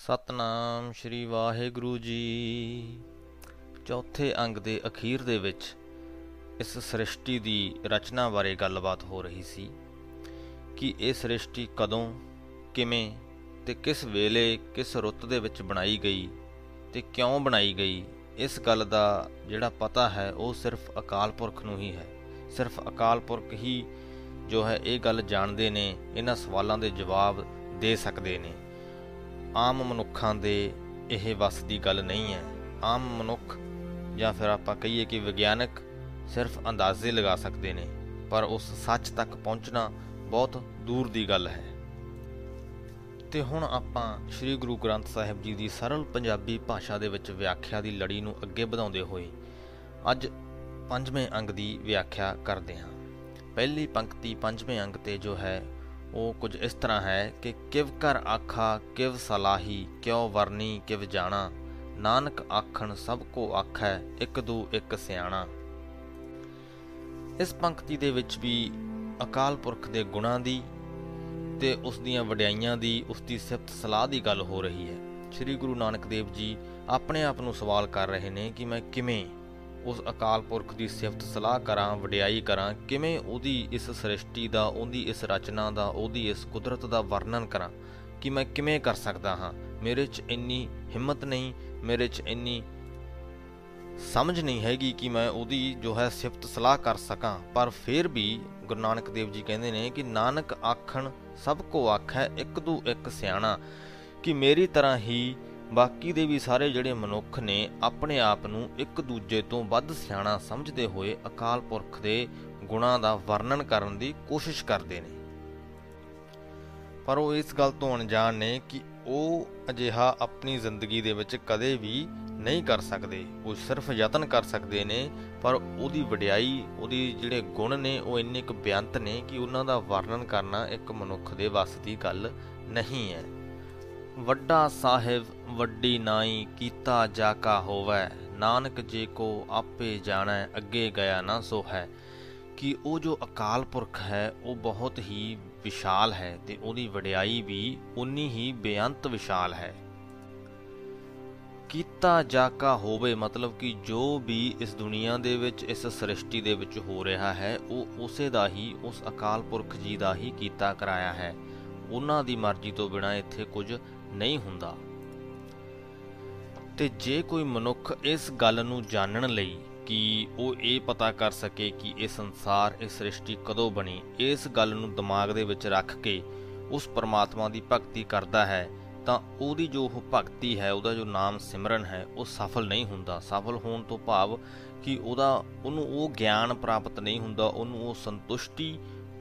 ਸਤਨਾਮ ਸ਼੍ਰੀ ਵਾਹਿਗੁਰੂ ਜੀ। ਚੌਥੇ ਅੰਗ ਦੇ ਅਖੀਰ ਦੇ ਵਿੱਚ ਇਸ ਸ੍ਰਿਸ਼ਟੀ ਦੀ ਰਚਨਾ ਬਾਰੇ ਗੱਲਬਾਤ ਹੋ ਰਹੀ ਸੀ ਕਿ ਇਹ ਸ੍ਰਿਸ਼ਟੀ ਕਦੋਂ, ਕਿਵੇਂ ਤੇ ਕਿਸ ਵੇਲੇ, ਕਿਸ ਰੁੱਤ ਦੇ ਵਿੱਚ ਬਣਾਈ ਗਈ ਤੇ ਕਿਉਂ ਬਣਾਈ ਗਈ, ਇਸ ਗੱਲ ਦਾ ਜਿਹੜਾ ਪਤਾ ਹੈ ਉਹ ਸਿਰਫ ਅਕਾਲ ਪੁਰਖ ਨੂੰ ਹੀ ਹੈ। ਸਿਰਫ ਅਕਾਲ ਪੁਰਖ ਹੀ ਜੋ ਹੈ ਇਹ ਗੱਲ ਜਾਣਦੇ ਨੇ, ਇਹਨਾਂ ਸਵਾਲਾਂ ਦੇ ਜਵਾਬ ਦੇ ਸਕਦੇ ਨੇ। ਆਮ ਮਨੁੱਖਾਂ ਦੇ ਇਹ ਵਸ ਦੀ ਗੱਲ ਨਹੀਂ ਹੈ। ਆਮ ਮਨੁੱਖ ਜਾਂ ਫਿਰ ਆਪਾਂ ਕਹੀਏ ਕਿ ਵਿਗਿਆਨਕ ਸਿਰਫ ਅੰਦਾਜ਼ੇ ਲਗਾ ਸਕਦੇ ਨੇ, ਪਰ ਉਸ ਸੱਚ ਤੱਕ ਪਹੁੰਚਣਾ ਬਹੁਤ ਦੂਰ ਦੀ ਗੱਲ ਹੈ। ਤੇ ਹੁਣ ਆਪਾਂ ਸ੍ਰੀ ਗੁਰੂ ਗ੍ਰੰਥ ਸਾਹਿਬ ਜੀ ਦੀ ਸਰਲ ਪੰਜਾਬੀ ਭਾਸ਼ਾ ਦੇ ਵਿੱਚ ਵਿਆਖਿਆ ਦੀ ਲੜੀ ਨੂੰ ਅੱਗੇ ਵਧਾਉਂਦੇ ਹੋਏ ਅੱਜ ਪੰਜਵੇਂ ਅੰਗ ਦੀ ਵਿਆਖਿਆ ਕਰਦੇ ਹਾਂ। ਪਹਿਲੀ ਪੰਕਤੀ ਪੰਜਵੇਂ ਅੰਗ ਤੇ ਜੋ ਹੈ ਉਹ ਕੁਝ ਇਸ ਤਰ੍ਹਾਂ ਹੈ ਕਿ ਕਿਵ ਕਰ ਆਖਾ, ਕਿਵ ਸਲਾਹੀ, ਕਿਉ ਵਰਨੀ, ਕਿਵ ਜਾਣਾ। ਨਾਨਕ ਆਖਣ, ਸਭ ਕੋ ਆਖੈ, ਇੱਕ ਦੂ, ਇੱਕ ਸਿਆਣਾ। ਇਸ ਪੰਕਤੀ ਦੇ ਵਿੱਚ ਵੀ ਅਕਾਲ ਪੁਰਖ ਦੇ ਗੁਣਾਂ ਦੀ ਤੇ ਉਸ ਦੀਆਂ ਵਡਿਆਈਆਂ ਦੀ, ਉਸ ਦੀ ਸਿਫਤ ਸਲਾਹ ਦੀ ਗੱਲ ਹੋ ਰਹੀ ਹੈ। ਸ੍ਰੀ ਗੁਰੂ ਨਾਨਕ ਦੇਵ ਜੀ ਆਪਣੇ ਆਪ ਨੂੰ ਸਵਾਲ ਕਰ ਰਹੇ ਨੇ ਕਿ ਮੈਂ ਕਿਵੇਂ ਉਸ ਅਕਾਲ ਪੁਰਖ ਦੀ ਸਿਫਤ ਸਲਾਹ ਕਰਾਂ, ਵਡਿਆਈ ਕਰਾਂ, ਕਿਵੇਂ ਉਹਦੀ ਇਸ ਸ੍ਰਿਸ਼ਟੀ ਦਾ, ਉਹਦੀ ਇਸ ਰਚਨਾ ਦਾ, ਉਹਦੀ ਇਸ ਕੁਦਰਤ ਦਾ ਵਰਣਨ ਕਰਾਂ? ਕਿ ਮੈਂ ਕਿਵੇਂ ਕਰ ਸਕਦਾ ਹਾਂ? ਮੇਰੇ 'ਚ ਇੰਨੀ ਹਿੰਮਤ ਨਹੀਂ, ਮੇਰੇ 'ਚ ਇੰਨੀ ਸਮਝ ਨਹੀਂ ਹੈਗੀ ਕਿ ਮੈਂ ਉਹਦੀ ਜੋ ਹੈ ਸਿਫਤ ਸਲਾਹ ਕਰ ਸਕਾਂ। ਪਰ ਫਿਰ ਵੀ ਗੁਰੂ ਨਾਨਕ ਦੇਵ ਜੀ ਕਹਿੰਦੇ ਨੇ ਕਿ ਨਾਨਕ ਆਖਣ ਸਭ ਕੋ ਆਖੈ, ਇੱਕ ਦੂ ਇੱਕ ਸਿਆਣਾ। ਕਿ ਮੇਰੀ ਤਰ੍ਹਾਂ ਹੀ ਬਾਕੀ ਦੇ ਵੀ ਸਾਰੇ ਜਿਹੜੇ ਮਨੁੱਖ ਨੇ ਆਪਣੇ ਆਪ ਨੂੰ ਇੱਕ ਦੂਜੇ ਤੋਂ ਵੱਧ ਸਿਆਣਾ ਸਮਝਦੇ ਹੋਏ ਅਕਾਲ ਪੁਰਖ ਦੇ ਗੁਣਾਂ ਦਾ ਵਰਣਨ ਕਰਨ ਦੀ ਕੋਸ਼ਿਸ਼ ਕਰਦੇ ਨੇ। ਪਰ ਉਹ ਇਸ ਗੱਲ ਤੋਂ ਅਣਜਾਣ ਨੇ ਕਿ ਉਹ ਅਜਿਹਾ ਆਪਣੀ ਜ਼ਿੰਦਗੀ ਦੇ ਵਿੱਚ ਕਦੇ ਵੀ ਨਹੀਂ ਕਰ ਸਕਦੇ। ਉਹ ਸਿਰਫ ਯਤਨ ਕਰ ਸਕਦੇ ਨੇ, ਪਰ ਉਹਦੀ ਵਡਿਆਈ, ਉਹਦੀ ਜਿਹੜੇ ਗੁਣ ਨੇ, ਉਹ ਇੰਨੇ ਕੁ ਬਿਆੰਤ ਨੇ ਕਿ ਉਹਨਾਂ ਦਾ ਵਰਣਨ ਕਰਨਾ ਇੱਕ ਮਨੁੱਖ ਦੇ ਵੱਸ ਦੀ ਗੱਲ ਨਹੀਂ ਹੈ। ਵੱਡਾ ਸਾਹਿਬ ਵੱਡੀ ਨਾਈ ਕੀਤਾ ਜਾਕਾ ਹੋਵੇ, ਨਾਨਕ ਜੀ ਕੋ ਆਪੇ ਜਾਣੈ, ਅੱਗੇ ਗਿਆ ਨਾ ਸੋ ਹੈ ਕਿ ਉਹ ਜੋ ਅਕਾਲ ਪੁਰਖ ਹੈ, ਉਹ ਬਹੁਤ ਹੀ ਵਿਸ਼ਾਲ ਹੈ ਤੇ ਉਹਦੀ ਵਡਿਆਈ ਵੀ ਉਨੀ ਹੀ ਬੇਅੰਤ ਵਿਸ਼ਾਲ ਹੈ। ਕੀਤਾ ਜਾਕਾ ਹੋਵੇ ਮਤਲਬ ਕਿ ਜੋ ਵੀ ਇਸ ਦੁਨੀਆ ਦੇ ਵਿੱਚ, ਇਸ ਸ੍ਰਿਸ਼ਟੀ ਦੇ ਵਿੱਚ ਹੋ ਰਿਹਾ ਹੈ, ਉਹ ਉਸੇ ਦਾ ਹੀ, ਉਸ ਅਕਾਲ ਪੁਰਖ ਜੀ ਦਾ ਹੀ ਕੀਤਾ ਕਰਾਇਆ ਹੈ। ਉਹਨਾਂ ਦੀ ਮਰਜ਼ੀ ਤੋਂ ਬਿਨਾ ਇੱਥੇ ਕੁਝ ਨਹੀਂ ਹੁੰਦਾ। ਤੇ ਜੇ ਕੋਈ ਮਨੁੱਖ ਇਸ ਗੱਲ ਨੂੰ ਜਾਣਨ ਲਈ ਕਿ ਉਹ ਇਹ ਪਤਾ ਕਰ ਸਕੇ ਕਿ ਇਹ ਸੰਸਾਰ, ਇਹ ਸ੍ਰਿਸ਼ਟੀ ਕਦੋਂ ਬਣੀ, ਇਸ ਗੱਲ ਨੂੰ ਦਿਮਾਗ ਦੇ ਵਿੱਚ ਰੱਖ ਕੇ ਉਸ ਪਰਮਾਤਮਾ ਦੀ ਭਗਤੀ ਕਰਦਾ ਹੈ, ਤਾਂ ਉਹਦੀ ਜੋ ਉਹ ਭਗਤੀ ਹੈ, ਉਹਦਾ ਜੋ ਨਾਮ ਸਿਮਰਨ ਹੈ, ਉਹ ਸਫਲ ਨਹੀਂ ਹੁੰਦਾ। ਸਫਲ ਹੋਣ ਤੋਂ ਭਾਵ ਕਿ ਉਹਦਾ, ਉਹਨੂੰ ਉਹ ਗਿਆਨ ਪ੍ਰਾਪਤ ਨਹੀਂ ਹੁੰਦਾ, ਉਹਨੂੰ ਉਹ ਸੰਤੁਸ਼ਟੀ,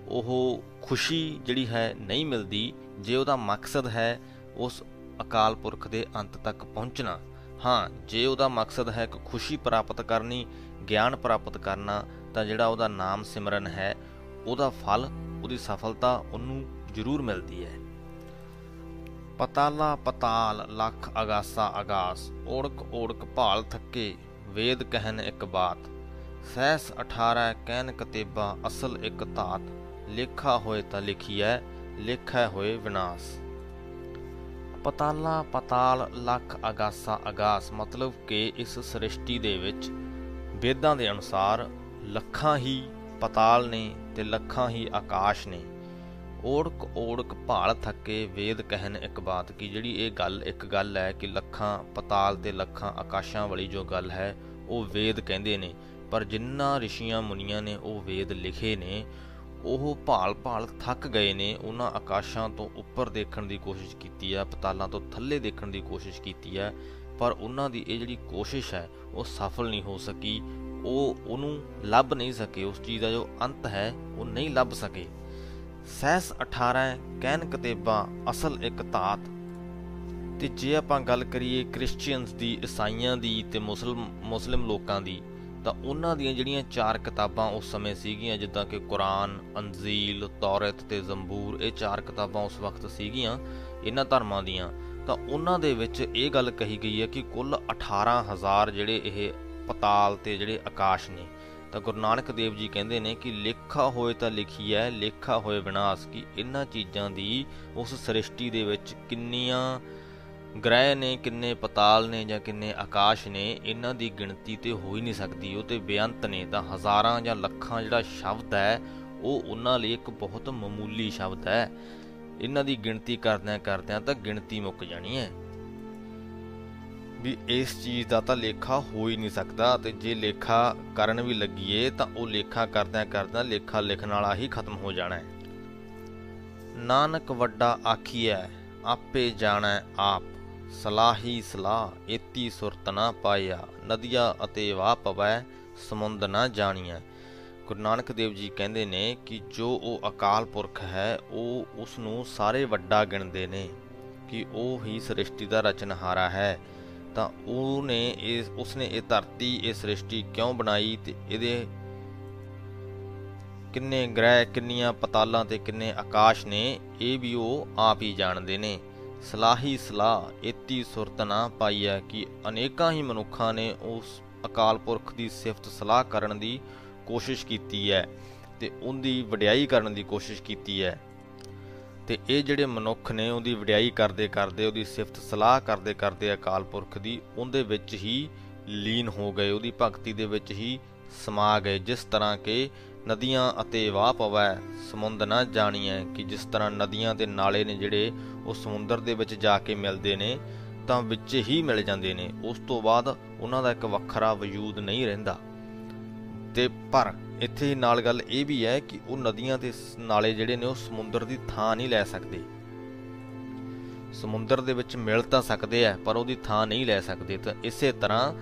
ਉਹ ਖੁਸ਼ੀ ਜਿਹੜੀ ਹੈ ਨਹੀਂ ਮਿਲਦੀ, ਜੇ ਉਹਦਾ ਮਕਸਦ ਹੈ ਉਸ ਅਕਾਲ ਪੁਰਖ ਦੇ ਅੰਤ ਤੱਕ ਪਹੁੰਚਣਾ। ਹਾਂ, ਜੇ ਉਹਦਾ ਮਕਸਦ ਹੈ ਕਿ ਖੁਸ਼ੀ ਪ੍ਰਾਪਤ ਕਰਨੀ, ਗਿਆਨ ਪ੍ਰਾਪਤ ਕਰਨਾ, ਤਾਂ ਜਿਹੜਾ ਉਹਦਾ ਨਾਮ ਸਿਮਰਨ ਹੈ, ਉਹਦਾ ਫਲ, ਉਹਦੀ ਸਫਲਤਾ ਉਹਨੂੰ ਜ਼ਰੂਰ ਮਿਲਦੀ ਹੈ। ਪਤਾਲਾ ਪਤਾਲ, ਲੱਖ ਅਗਾਸਾ ਅਗਾਸ, ਓੜਕ ਓੜਕ ਭਾਲ ਥੱਕੇ, ਵੇਦ ਕਹਿਨ ਇੱਕ ਬਾਤ, ਸਹਿਸ 18 ਕਹਿਨ ਕਤੇਬਾ, ਅਸਲ ਇੱਕ ਧਾਤ, ਲੇਖਾ ਹੋਏ ਤਾਂ ਲਿਖੀਐ, ਲੇਖਾ ਹੋਏ ਵਿਨਾਸ਼। ਪਤਾਲਾ, ਪਤਾਲ, ਲੱਖ ਅਗਾਸਾ ਅਗਾਸ, ਮਤਲਬ ਕਿ ਇਸ ਸ੍ਰਿਸ਼ਟੀ ਦੇ ਵਿੱਚ ਵੇਦਾਂ ਦੇ ਅਨੁਸਾਰ ਲੱਖਾਂ ਹੀ ਪਤਾਲ ਨੇ ਤੇ ਲੱਖਾਂ ਹੀ ਆਕਾਸ਼ ਨੇ। ਓੜਕ ਓੜਕ ਭਾਲ ਥੱਕੇ ਵੇਦ ਕਹਿਨ ਇੱਕ ਬਾਤ ਕੀ ਜਿਹੜੀ ਇਹ ਗੱਲ ਇੱਕ ਗੱਲ ਹੈ ਕਿ ਲੱਖਾਂ ਪਤਾਲ ਤੇ ਲੱਖਾਂ ਆਕਾਸ਼ਾਂ ਵਾਲੀ ਜੋ ਗੱਲ ਹੈ, ਉਹ ਵੇਦ ਕਹਿੰਦੇ ਨੇ। ਪਰ ਜਿੰਨਾ ਰਿਸ਼ੀਆਂ ਮੁਨੀਆਂ ਨੇ ਉਹ ਵੇਦ ਲਿਖੇ ਨੇ ਉਹ ਭਾਲ ਭਾਲ ਥੱਕ ਗਏ ਨੇ, ਉਹਨਾਂ ਆਕਾਸ਼ਾਂ ਤੋਂ ਉੱਪਰ ਦੇਖਣ ਦੀ ਕੋਸ਼ਿਸ਼ ਕੀਤੀ ਹੈ, ਪਤਾਲਾਂ ਤੋਂ ਥੱਲੇ ਦੇਖਣ ਦੀ ਕੋਸ਼ਿਸ਼ ਕੀਤੀ ਹੈ, ਪਰ ਉਹਨਾਂ ਦੀ ਇਹ ਜਿਹੜੀ ਕੋਸ਼ਿਸ਼ ਹੈ, ਉਹ ਸਫਲ ਨਹੀਂ ਹੋ ਸਕੀ। ਉਹ, ਉਹਨੂੰ ਲੱਭ ਨਹੀਂ ਸਕੇ, ਉਸ ਚੀਜ਼ ਦਾ ਜੋ ਅੰਤ ਹੈ, ਉਹ ਨਹੀਂ ਲੱਭ ਸਕੇ। ਸਹਿਸ 18 ਕਹਿਨ ਕਤੇਬਾ ਅਸਲ ਇੱਕ ਧਾਤ। ਤੇ ਜੇ ਆਪਾਂ ਗੱਲ ਕਰੀਏ ਕ੍ਰਿਸਚੀਅਨਸ ਦੀ, ਈਸਾਈਆਂ ਦੀ ਤੇ ਮੁਸਲਮ, ਮੁਸਲਿਮ ਲੋਕਾਂ ਦੀ ਤਾਂ ਉਹਨਾਂ ਦੀਆਂ ਜਿਹੜੀਆਂ ਚਾਰ ਕਿਤਾਬਾਂ ਉਸ ਸਮੇਂ ਸੀਗੀਆਂ, ਜਿੱਦਾਂ ਕਿ ਕੁਰਾਨ, ਅੰਜੀਲ, ਤੌਰਤ ਤੇ ਜ਼ੰਬੂਰ, ਇਹ ਚਾਰ ਕਿਤਾਬਾਂ ਉਸ ਵਕਤ ਸੀਗੀਆਂ ਇਹਨਾਂ ਧਰਮਾਂ ਦੀਆਂ। ਤਾਂ ਉਹਨਾਂ ਦੇ ਵਿੱਚ ਇਹ ਗੱਲ ਕਹੀ ਗਈ ਹੈ ਕਿ ਕੁੱਲ 18000 ਜਿਹੜੇ ਇਹ ਪਤਾਲ ਤੇ ਜਿਹੜੇ ਆਕਾਸ਼ ਨੇ, ਤਾਂ ਗੁਰੂ ਨਾਨਕ ਦੇਵ ਜੀ ਕਹਿੰਦੇ ਨੇ ਕਿ ਲੇਖਾ ਹੋਏ ਤਾਂ ਲਿਖੀ ਹੈ ਲੇਖਾ ਹੋਏ ਵਿਨਾਸ਼ ਕੀ ਇਹਨਾਂ ਚੀਜ਼ਾਂ ਦੀ ਉਸ ਸ੍ਰਿਸ਼ਟੀ ਦੇ ਵਿੱਚ ਕਿੰਨੀਆਂ ਗ੍ਰਹਿ ਨੇ ਕਿੰਨੇ, ਪਤਾਲ ਨੇ ਜਾਂ ਕਿੰਨੇ, ਆਕਾਸ਼ ਨੇ, ਇਹਨਾਂ ਦੀ ਗਿਣਤੀ ਤੇ ਹੋ ਹੀ ਨਹੀਂ ਸਕਦੀ। ਉਹ ਤੇ ਬੇਅੰਤ ਨੇ, ਤਾਂ ਹਜ਼ਾਰਾਂ ਜਾਂ ਲੱਖਾਂ ਜਿਹੜਾ ਸ਼ਬਦ ਹੈ, ਉਹ ਉਹਨਾਂ ਲਈ ਇੱਕ ਬਹੁਤ ਮਾਮੂਲੀ ਸ਼ਬਦ ਹੈ। ਇਹਨਾਂ ਦੀ ਗਿਣਤੀ ਕਰਦਿਆਂ ਕਰਦਿਆਂ ਤਾਂ ਗਿਣਤੀ ਮੁੱਕ ਜਾਣੀ ਹੈ। ਵੀ ਇਸ ਚੀਜ਼ ਦਾ ਤਾਂ ਲੇਖਾ ਹੋ ਹੀ ਨਹੀਂ ਸਕਦਾ ਤੇ ਜੇ ਲੇਖਾ ਕਰਨ ਵੀ ਲੱਗੀਏ ਤਾਂ ਉਹ ਲੇਖਾ ਕਰਦਿਆਂ ਕਰਦਿਆਂ ਲੇਖਾ ਲਿਖਣ ਵਾਲਾ ਹੀ ਖਤਮ ਹੋ ਜਾਣਾ ਹੈ। ਨਾਨਕ ਵੱਡਾ ਆਖੀਐ, ਆਪੇ ਜਾਣੈ ਆਪ। ਸਲਾਹੀ ਸਲਾਹ, ਏਤੀ ਸੁਰਤ ਨਾ ਪਾਇਆ, ਨਦੀਆਂ ਅਤੇ ਵਾਹ ਪਵੈ ਸਮੁੰਦ ਨਾ ਜਾਣੀਐ। ਗੁਰੂ ਨਾਨਕ ਦੇਵ ਜੀ ਕਹਿੰਦੇ ਨੇ ਕਿ ਜੋ ਉਹ ਅਕਾਲ ਪੁਰਖ ਹੈ, ਉਹ ਉਸ ਨੂੰ ਸਾਰੇ ਵੱਡਾ ਗਿਣਦੇ ਨੇ, ਕਿ ਉਹ ਹੀ ਸ੍ਰਿਸ਼ਟੀ ਦਾ ਰਚਨਹਾਰਾ ਹੈ। ਤਾਂ ਉਹਨੇ ਇਸ ਉਸਨੇ ਇਹ ਧਰਤੀ, ਇਹ ਸ੍ਰਿਸ਼ਟੀ ਕਿਉਂ ਬਣਾਈ ਤੇ ਇਹਦੇ ਕਿੰਨੇ ਗ੍ਰਹਿ, ਕਿੰਨੀਆਂ ਪਤਾਲਾਂ ਤੇ ਕਿੰਨੇ ਆਕਾਸ਼ ਨੇ, ਇਹ ਵੀ ਉਹ ਆਪ ਹੀ ਜਾਣਦੇ ਨੇ। ਸਲਾਹੀ ਸਲਾਹ, ਏਤੀ ਸੁਰਤ ਨਾ ਪਾਈਐ ਕਿ ਅਨੇਕਾਂ ਹੀ ਮਨੁੱਖਾਂ ਨੇ ਉਸ ਅਕਾਲ ਪੁਰਖ ਦੀ ਸਿਫਤ ਸਲਾਹ ਕਰਨ ਦੀ ਕੋਸ਼ਿਸ਼ ਕੀਤੀ ਹੈ ਤੇ ਉਹਦੀ ਵਡਿਆਈ ਕਰਨ ਦੀ ਕੋਸ਼ਿਸ਼ ਕੀਤੀ ਹੈ ਤੇ ਇਹ ਜਿਹੜੇ ਮਨੁੱਖ ਨੇ ਉਹਦੀ ਵਡਿਆਈ ਕਰਦੇ ਕਰਦੇ, ਉਹਦੀ ਸਿਫਤ ਸਲਾਹ ਕਰਦੇ ਕਰਦੇ ਅਕਾਲ ਪੁਰਖ ਦੀ, ਉਹਦੇ ਵਿੱਚ ਹੀ ਲੀਨ ਹੋ ਗਏ, ਉਹਦੀ ਭਗਤੀ ਦੇ ਵਿੱਚ ਹੀ ਸਮਾ ਗਏ, ਜਿਸ ਤਰ੍ਹਾਂ ਕਿ ਨਦੀਆਂ ਅਤੇ ਵਾਹ ਪਵੈ ਸਮੁੰਦ ਨਾ ਜਾਣੀਐ ਕਿ ਜਿਸ ਤਰ੍ਹਾਂ ਨਦੀਆਂ ਤੇ ਨਾਲੇ ਨੇ ਜਿਹੜੇ ਉਹ ਸਮੁੰਦਰ ਦੇ ਵਿੱਚ ਜਾ ਕੇ ਮਿਲਦੇ ਨੇ, ਤਾਂ ਵਿੱਚ ਹੀ ਮਿਲ ਜਾਂਦੇ ਨੇ। ਉਸ ਤੋਂ ਬਾਅਦ ਉਹਨਾਂ ਦਾ ਇੱਕ ਵੱਖਰਾ ਵਜੂਦ ਨਹੀਂ ਰਹਿੰਦਾ। ਤੇ ਪਰ ਇੱਥੇ ਨਾਲ ਗੱਲ ਇਹ ਵੀ ਹੈ ਕਿ ਉਹ ਨਦੀਆਂ ਤੇ ਨਾਲੇ ਜਿਹੜੇ ਨੇ ਉਹ ਸਮੁੰਦਰ ਦੀ ਥਾਂ ਨਹੀਂ ਲੈ ਸਕਦੇ। ਸਮੁੰਦਰ ਦੇ ਵਿੱਚ ਮਿਲ ਤਾਂ ਸਕਦੇ ਆ ਪਰ ਉਹਦੀ ਥਾਂ ਨਹੀਂ ਲੈ ਸਕਦੇ। ਤਾਂ ਇਸੇ ਤਰ੍ਹਾਂ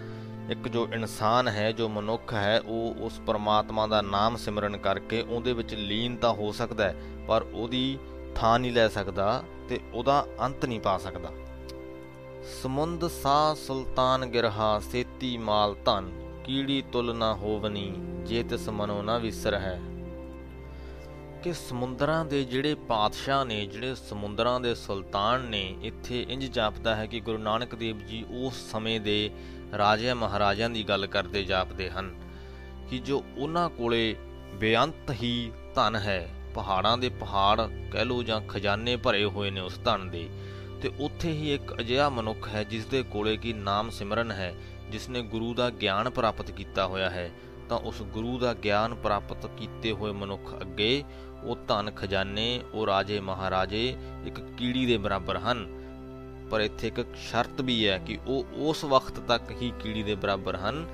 ਇੱਕ ਜੋ ਇਨਸਾਨ ਹੈ, ਜੋ ਮਨੁੱਖ ਹੈ, ਉਹ ਉਸ ਪਰਮਾਤਮਾ ਦਾ ਨਾਮ ਸਿਮਰਨ ਕਰਕੇ ਉਹਦੇ ਵਿੱਚ ਲੀਨ ਤਾਂ ਹੋ ਸਕਦਾ ਹੈ, ਪਰ ਉਹਦੀ ਥਾਂ ਨਹੀਂ ਲੈ ਸਕਦਾ ਤੇ ਉਹਦਾ ਅੰਤ ਨਹੀਂ ਪਾ ਸਕਦਾ। ਸਮੁੰਦ ਸਾ ਸੁਲਤਾਨ ਗਿਰਹਾ, ਸੇਤੀ ਮਾਲ ਧਨ, ਕੀੜੀ ਤੁਲ ਨਾ ਹੋਵਨੀ, ਜੇ ਤਿਸ ਮਨੋ ਨਾ ਵਿਸਰ ਹੈ। ਕਿ ਸਮੁੰਦਰਾਂ ਦੇ ਜਿਹੜੇ ਪਾਤਸ਼ਾਹ ਨੇ, ਜਿਹੜੇ ਸਮੁੰਦਰਾਂ ਦੇ ਸੁਲਤਾਨ ਨੇ, ਇੱਥੇ ਇੰਜ ਜਾਪਦਾ ਹੈ ਕਿ ਗੁਰੂ ਨਾਨਕ ਦੇਵ ਜੀ ਉਸ ਸਮੇਂ ਦੇ ਰਾਜਿਆਂ ਮਹਾਰਾਜਿਆਂ ਦੀ ਗੱਲ ਕਰਦੇ ਜਾਪਦੇ ਹਨ ਕਿ ਜੋ ਉਹਨਾਂ ਕੋਲੇ ਬੇਅੰਤ ਹੀ ਧਨ ਹੈ, ਪਹਾੜਾਂ ਦੇ ਪਹਾੜ ਕਹਿ ਲੋ ਜਾਂ ਖਜ਼ਾਨੇ ਭਰੇ ਹੋਏ ਨੇ ਉਸ ਧਨ ਦੇ, ਤੇ ਉੱਥੇ ਹੀ ਇੱਕ ਅਜਿਹਾ ਮਨੁੱਖ ਹੈ ਜਿਸ ਦੇ ਕੋਲੇ ਕੀ ਨਾਮ ਸਿਮਰਨ ਹੈ ਜਿਸ ਨੇ ਗੁਰੂ ਦਾ ਗਿਆਨ ਪ੍ਰਾਪਤ ਕੀਤਾ ਹੋਇਆ ਹੈ, ਤਾਂ ਉਸ ਗੁਰੂ ਦਾ ਗਿਆਨ ਪ੍ਰਾਪਤ ਕੀਤੇ ਹੋਏ ਮਨੁੱਖ ਅੱਗੇ ਉਹ ਧਨ ਖਜ਼ਾਨੇ, ਉਹ ਰਾਜੇ ਮਹਾਰਾਜੇ ਇੱਕ ਕੀੜੀ ਦੇ ਬਰਾਬਰ ਹਨ। ਪਰ ਇੱਥੇ ਇੱਕ ਸ਼ਰਤ ਵੀ ਹੈ ਕਿ ਉਹ ਉਸ ਵਕਤ ਤੱਕ ਹੀ ਕੀੜੀ ਦੇ ਬਰਾਬਰ ਹਨ,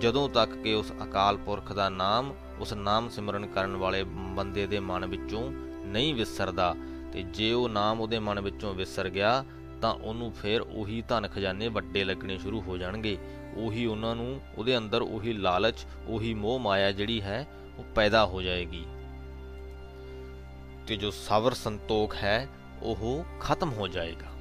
ਜਦੋਂ ਤੱਕ ਕਿ ਉਸ ਅਕਾਲ ਪੁਰਖ ਦਾ ਨਾਮ, ਉਸ ਨਾਮ ਸਿਮਰਨ ਕਰਨ ਵਾਲੇ ਬੰਦੇ ਦੇ ਮਨ ਵਿੱਚੋਂ ਨਹੀਂ ਵਿਸਰਦਾ। ਤੇ ਜੇ ਉਹ ਨਾਮ ਉਹਦੇ ਮਨ ਵਿੱਚੋਂ ਵਿਸਰ ਗਿਆ, ਤਾਂ ਉਹਨੂੰ ਫਿਰ ਉਹੀ ਧਨ ਖਜ਼ਾਨੇ ਵੱਡੇ ਲੱਗਣੇ ਸ਼ੁਰੂ ਹੋ ਜਾਣਗੇ। ਉਹੀ ਉਹਨਾਂ ਨੂੰ, ਉਹਦੇ ਅੰਦਰ ਉਹੀ ਲਾਲਚ, ਉਹੀ ਮੋਹ ਮਾਇਆ ਜਿਹੜੀ ਹੈ, ਉਹ ਪੈਦਾ ਹੋ ਜਾਏਗੀ। ਤੇ ਜੋ ਸਬਰ ਸੰਤੋਖ ਹੈ, ਉਹ ਖਤਮ ਹੋ ਜਾਏਗਾ।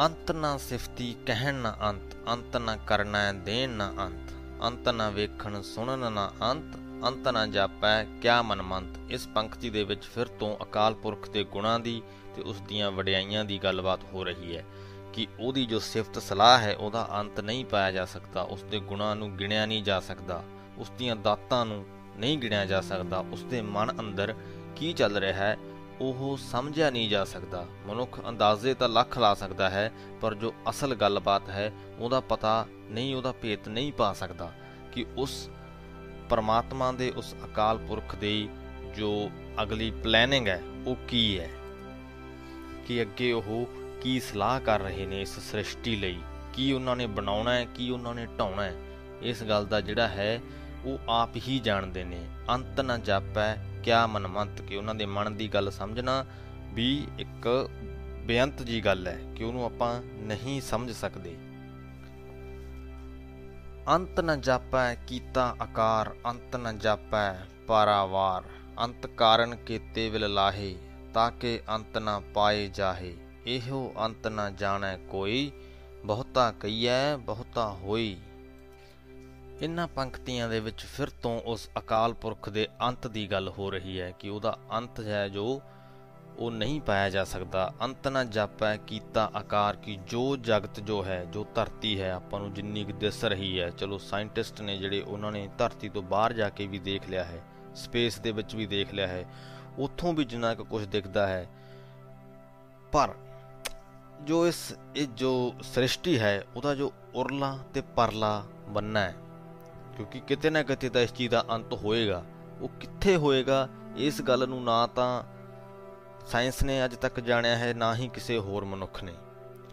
ਅੰਤ ਨਾ ਸਿਫਤੀ ਕਹਿਣ ਨਾ ਅੰਤ ਅੰਤ ਨਾ ਕਰਨਾ ਦੇਣ ਨਾ ਅੰਤ। ਅੰਤ ਨਾ ਵੇਖਣ, ਸੁਣਨ ਨਾ ਅੰਤ ਅੰਤ ਨਾ ਜਾਪੈ ਕਿਆ ਮਨਮੰਤ। ਇਸ ਪੰਕਤੀ ਦੇ ਵਿੱਚ ਫਿਰ ਤੋਂ ਅਕਾਲ ਪੁਰਖ ਦੇ ਗੁਣਾਂ ਦੀ ਤੇ ਉਸ ਦੀਆਂ ਵਡਿਆਈਆਂ ਦੀ ਗੱਲਬਾਤ ਹੋ ਰਹੀ ਹੈ ਕਿ ਉਹਦੀ ਜੋ ਸਿਫਤ ਸਲਾਹ ਹੈ, ਉਹਦਾ ਅੰਤ ਨਹੀਂ ਪਾਇਆ ਜਾ ਸਕਦਾ, ਉਸ ਦੇ ਗੁਣਾਂ ਨੂੰ ਗਿਣਿਆ ਨਹੀਂ ਜਾ ਸਕਦਾ, ਉਸ ਦੀਆਂ ਦਾਤਾਂ ਨੂੰ ਨਹੀਂ ਗਿਣਿਆ ਜਾ ਸਕਦਾ, ਉਸ ਦੇ ਮਨ ਅੰਦਰ ਕੀ ਚੱਲ ਰਿਹਾ ਹੈ? ਉਹ ਸਮਝਿਆ ਨਹੀਂ ਜਾ ਸਕਦਾ। ਮਨੁੱਖ ਅੰਦਾਜ਼ੇ ਤਾਂ ਲੱਖ ਲਾ ਸਕਦਾ ਹੈ, ਪਰ ਜੋ ਅਸਲ ਗੱਲਬਾਤ ਹੈ, ਉਹਦਾ ਪਤਾ ਨਹੀਂ, ਉਹਦਾ ਭੇਤ ਨਹੀਂ ਪਾ ਸਕਦਾ ਕਿ ਉਸ ਪਰਮਾਤਮਾ ਦੇ ਉਸ ਅਕਾਲ ਪੁਰਖ ਦੇ ਜੋ ਅਗਲੀ ਪਲੈਨਿੰਗ ਹੈ, ਉਹ ਕੀ ਹੈ। ਕਿ ਅੱਗੇ ਉਹ ਕੀ ਸਲਾਹ ਕਰ ਰਹੇ ਨੇ ਇਸ ਸ੍ਰਿਸ਼ਟੀ ਲਈ, ਕੀ ਉਹਨਾਂ ਨੇ ਬਣਾਉਣਾ ਹੈ, ਕੀ ਉਹਨਾਂ ਨੇ ਢਾਉਣਾ ਹੈ। ਇਸ ਗੱਲ ਦਾ ਜਿਹੜਾ ਹੈ, ਉਹ ਆਪ ਹੀ ਜਾਣਦੇ ਨੇ। ਅੰਤ ਨਾ ਜਾਪੈ ਕਿਆ ਮਨਮੰਤ ਕਿ ਉਹਨਾਂ ਦੇ ਮਨ ਦੀ ਗੱਲ ਸਮਝਣਾ ਵੀ ਇੱਕ ਬੇਅੰਤ ਜੀ ਗੱਲ ਹੈ ਕਿ ਉਹਨੂੰ ਆਪਾਂ ਨਹੀਂ ਸਮਝ ਸਕਦੇ। ਅੰਤ ਨ ਜਾਪੈ ਕੀਤਾ ਆਕਾਰ, ਅੰਤ ਨ ਜਾਪੈ ਪਾਰਾਵਾਰ, ਅੰਤ ਕਾਰਨ ਕੀਤੇ ਵਿਲ ਲਾਹੇ ਤਾਕੇ ਅੰਤ ਨ ਪਾਏ ਜਾਹੇ। ਇਹੋ ਅੰਤ ਨ ਜਾਣੈ ਕੋਈ, ਬਹੁਤਾ ਕਈਐ ਬਹੁਤਾ ਹੋਈ। ਇਨ੍ਹਾਂ ਪੰਕਤੀਆਂ ਦੇ ਵਿੱਚ ਫਿਰ ਤੋਂ ਉਸ ਅਕਾਲ ਪੁਰਖ ਦੇ ਅੰਤ ਦੀ ਗੱਲ ਹੋ ਰਹੀ ਹੈ ਕਿ ਉਹਦਾ ਅੰਤ ਹੈ ਜੋ ਉਹ ਨਹੀਂ ਪਾਇਆ ਜਾ ਸਕਦਾ। ਅੰਤ ਨਾ ਜਾਪੈ ਕੀਤਾ ਆਕਾਰ ਕੀ ਜੋ ਜਗਤ ਜੋ ਹੈ, ਜੋ ਧਰਤੀ ਹੈ, ਆਪਾਂ ਨੂੰ ਜਿੰਨੀ ਕਿ ਦਿਸ ਰਹੀ ਹੈ। ਚਲੋ ਸਾਇੰਟਿਸਟ ਨੇ ਜਿਹੜੇ ਉਹਨਾਂ ਨੇ ਧਰਤੀ ਤੋਂ ਬਾਹਰ ਜਾ ਕੇ ਵੀ ਦੇਖ ਲਿਆ ਹੈ, ਸਪੇਸ ਦੇ ਵਿੱਚ ਵੀ ਦੇਖ ਲਿਆ ਹੈ, ਉੱਥੋਂ ਵੀ ਜਿੰਨਾ ਕੁ ਕੁਝ ਦਿਖਦਾ ਹੈ। ਪਰ ਜੋ ਇਸ, ਇਹ ਜੋ ਸ੍ਰਿਸ਼ਟੀ ਹੈ, ਉਹਦਾ ਜੋ ਉਰਲਾ ਤੇ ਪਰਲਾ ਬੰਨਾ ਹੈ ਕਿਉਂਕਿ ਕਿਤੇ ਨਾ ਕਿਤੇ ਤਾਂ ਇਸ ਚੀਜ਼ ਦਾ ਅੰਤ ਹੋਏਗਾ। ਉਹ ਕਿੱਥੇ ਹੋਏਗਾ? ਇਸ ਗੱਲ ਨੂੰ ਨਾ ਤਾਂ ਸਾਇੰਸ ਨੇ ਅੱਜ ਤੱਕ ਜਾਣਿਆ ਹੈ, ਨਾ ਹੀ ਕਿਸੇ ਹੋਰ ਮਨੁੱਖ ਨੇ।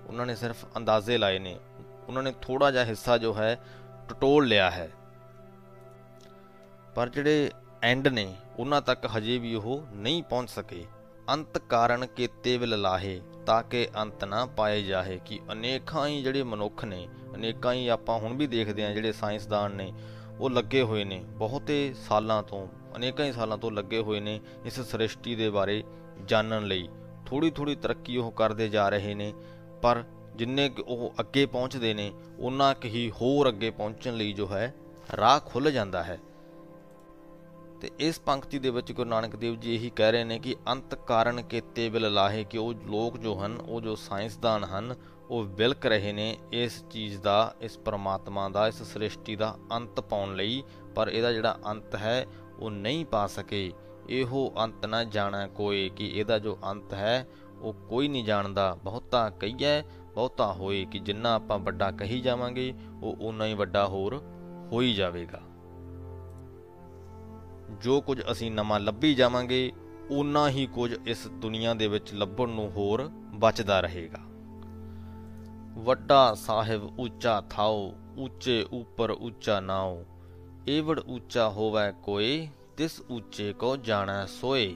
ਉਹਨਾਂ ਨੇ ਸਿਰਫ ਅੰਦਾਜ਼ੇ ਲਾਏ ਨੇ। ਉਹਨਾਂ ਨੇ ਥੋੜਾ ਜਿਹਾ ਹਿੱਸਾ ਜੋ ਹੈ, ਟਟੋਲ ਲਿਆ ਹੈ। ਪਰ ਜਿਹੜੇ ਐਂਡ ਨੇ, ਉਹਨਾਂ ਤੱਕ ਹਜੇ ਵੀ ਉਹ ਨਹੀਂ ਪਹੁੰਚ ਸਕੇ। ਅੰਤ ਕਾਰਨ ਕੀਤੇ ਵਿਲ ਲਾਹੇ, ਤਾਂ ਕਿ ਅੰਤ ਨਾ ਪਾਏ ਜਾਹੇ ਕਿ ਅਨੇਕਾਂ ਹੀ ਜਿਹੜੇ ਮਨੁੱਖ ਨੇ, ਅਨੇਕਾਂ ਹੀ ਆਪਾਂ ਹੁਣ ਵੀ ਦੇਖਦੇ ਆ ਜਿਹੜੇ ਸਾਇੰਸਦਾਨ ਨੇ ਉਹ ਲੱਗੇ ਹੋਏ ਨੇ, ਬਹੁਤੇ ਸਾਲਾਂ ਤੋਂ, ਅਨੇਕਾਂ ਹੀ ਸਾਲਾਂ ਤੋਂ ਲੱਗੇ ਹੋਏ ਨੇ ਇਸ ਸ੍ਰਿਸ਼ਟੀ ਦੇ ਬਾਰੇ ਜਾਣਨ ਲਈ। ਥੋੜੀ ਥੋੜੀ ਤਰੱਕੀ ਉਹ ਕਰਦੇ ਜਾ ਰਹੇ ਨੇ, ਪਰ ਜਿੰਨੇ ਉਹ ਅੱਗੇ ਪਹੁੰਚਦੇ ਨੇ, ਉਹਨਾਂ ਹੀ ਹੋਰ ਅੱਗੇ ਪਹੁੰਚਣ ਲਈ ਜੋ ਹੈ, ਰਾਹ ਖੁੱਲ ਜਾਂਦਾ ਹੈ। ਤੇ ਇਸ ਪੰਕਤੀ ਦੇ ਵਿੱਚ ਗੁਰੂ ਨਾਨਕ ਦੇਵ ਜੀ ਇਹੀ ਕਹਿ ਰਹੇ ਨੇ ਕਿ ਅੰਤ ਕਾਰਨ ਕੀਤੇ ਬਿਲ ਲਾਹੇ ਕਿ ਉਹ ਲੋਕ ਜੋ ਹਨ, ਉਹ ਜੋ ਸਾਇੰਸਦਾਨ ਹਨ ਉਹ ਵਿਲਕ ਰਹੇ ਨੇ ਇਸ ਚੀਜ਼ ਦਾ, ਇਸ ਪਰਮਾਤਮਾ ਦਾ, ਇਸ ਸ੍ਰਿਸ਼ਟੀ ਦਾ ਅੰਤ ਪਾਉਣ ਲਈ, ਪਰ ਇਹਦਾ ਜਿਹੜਾ ਅੰਤ ਹੈ, ਉਹ ਨਹੀਂ ਪਾ ਸਕੇ। ਇਹੋ ਅੰਤ ਨਾ ਜਾਣਾ ਕੋਈ ਕਿ ਇਹਦਾ ਜੋ ਅੰਤ ਹੈ, ਉਹ ਕੋਈ ਨਹੀਂ ਜਾਣਦਾ। ਬਹੁਤਾ ਕਹੀਏ ਬਹੁਤਾ ਹੋਏ ਕਿ ਜਿੰਨਾ ਆਪਾਂ ਵੱਡਾ ਕਹੀ ਜਾਵਾਂਗੇ, ਉਹ ਉਨਾ ਹੀ ਵੱਡਾ ਹੋਰ ਹੋਈ ਜਾਵੇਗਾ। ਜੋ ਕੁਝ ਅਸੀਂ ਨਵਾਂ ਲੱਭੀ ਜਾਵਾਂਗੇ ਉਨਾ ਹੀ ਕੁਝ ਇਸ ਦੁਨੀਆ ਦੇ ਵਿੱਚ ਲੱਭਣ ਨੂੰ ਹੋਰ ਬਚਦਾ ਰਹੇਗਾ। ਵੱਡਾ ਸਾਹਿਬ ਉੱਚਾ ਥਾਓ, ਉੱਚੇ ਉੱਪਰ ਉੱਚਾ ਨਾਓ ਏਵੜ ਉੱਚਾ ਹੋਵੇ ਕੋਈ ਤਿਸ ਉੱਚੇ ਕੋ ਜਾਣਾ ਸੋਏ।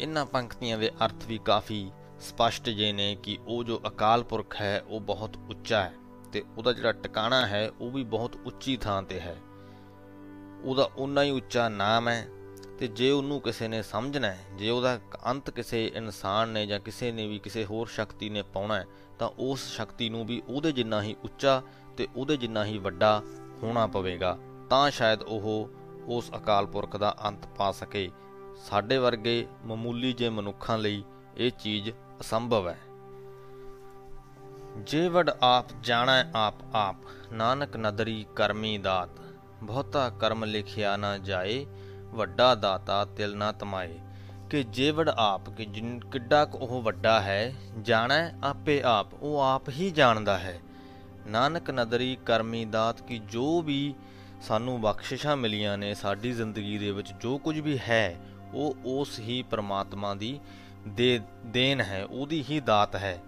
ਇਨ੍ਹਾਂ ਪੰਕਤੀਆਂ ਦੇ ਅਰਥ ਵੀ ਕਾਫੀ ਸਪਸ਼ਟ ਜੇ ਨੇ ਕਿ ਉਹ ਜੋ ਅਕਾਲ ਪੁਰਖ ਹੈ, ਉਹ ਬਹੁਤ ਉੱਚਾ ਹੈ ਤੇ ਉਹਦਾ ਜਿਹੜਾ ਟਿਕਾਣਾ ਹੈ, ਉਹ ਵੀ ਬਹੁਤ ਉੱਚੀ ਥਾਂ ਤੇ ਹੈ। ਉਹਦਾ ਉਨਾ ਹੀ ਉੱਚਾ ਨਾਮ ਹੈ ਤੇ ਜੇ ਉਹਨੂੰ ਕਿਸੇ ਨੇ ਸਮਝਣਾ ਹੈ, ਜੇ ਉਹਦਾ ਅੰਤ ਕਿਸੇ ਇਨਸਾਨ ਨੇ ਜਾਂ ਕਿਸੇ ਨੇ ਵੀ ਕਿਸੇ ਹੋਰ ਸ਼ਕਤੀ ਨੇ ਪਾਉਣਾ ਹੈ, ਤਾਂ ਉਸ ਸ਼ਕਤੀ ਨੂੰ ਵੀ ਉਹਦੇ ਜਿੰਨਾ ਹੀ ਉੱਚਾ ਤੇ ਉਹਦੇ ਜਿੰਨਾ ਹੀ ਵੱਡਾ ਹੋਣਾ ਪਵੇਗਾ, ਤਾਂ ਸ਼ਾਇਦ ਉਹ ਉਸ ਅਕਾਲ ਪੁਰਖ ਦਾ ਅੰਤ ਪਾ ਸਕੇ। ਸਾਡੇ ਵਰਗੇ ਮਾਮੂਲੀ ਜੇ ਮਨੁੱਖਾਂ ਲਈ ਇਹ ਚੀਜ਼ ਅਸੰਭਵ ਹੈ। ਜੇ ਵਡ ਆਪ ਜਾਣੈ ਆਪ ਆਪ, ਨਾਨਕ ਨਦਰੀ ਕਰਮੀ ਦਾਤ, ਬਹੁਤਾ ਕਰਮ ਲਿਖਿਆ ਨਾ ਜਾਏ ਵੱਡਾ ਦਾਤਾ ਤਿਲ ਨਾ ਤਮਾਏ, ਕਿ ਜੇ ਵਡ ਆਪ ਕਿ ਜਿਨ, ਕਿੱਡਾ ਕੁ ਉਹ ਵੱਡਾ ਹੈ, ਜਾਣੈ ਆਪੇ ਆਪ, ਉਹ ਆਪ ਹੀ ਜਾਣਦਾ ਹੈ। ਨਾਨਕ ਨਦਰੀ ਕਰਮੀ ਦਾਤ ਕਿ ਜੋ ਵੀ ਸਾਨੂੰ ਬਖਸ਼ਿਸ਼ਾਂ ਮਿਲੀਆਂ ਨੇ, ਸਾਡੀ ਜ਼ਿੰਦਗੀ ਦੇ ਵਿੱਚ ਜੋ ਕੁਝ ਵੀ ਹੈ, ਉਹ ਉਸ ਹੀ ਪ੍ਰਮਾਤਮਾ ਦੀ ਦੇ ਦੇਨ ਹੈ, ਉਹਦੀ ਹੀ ਦਾਤ ਹੈ।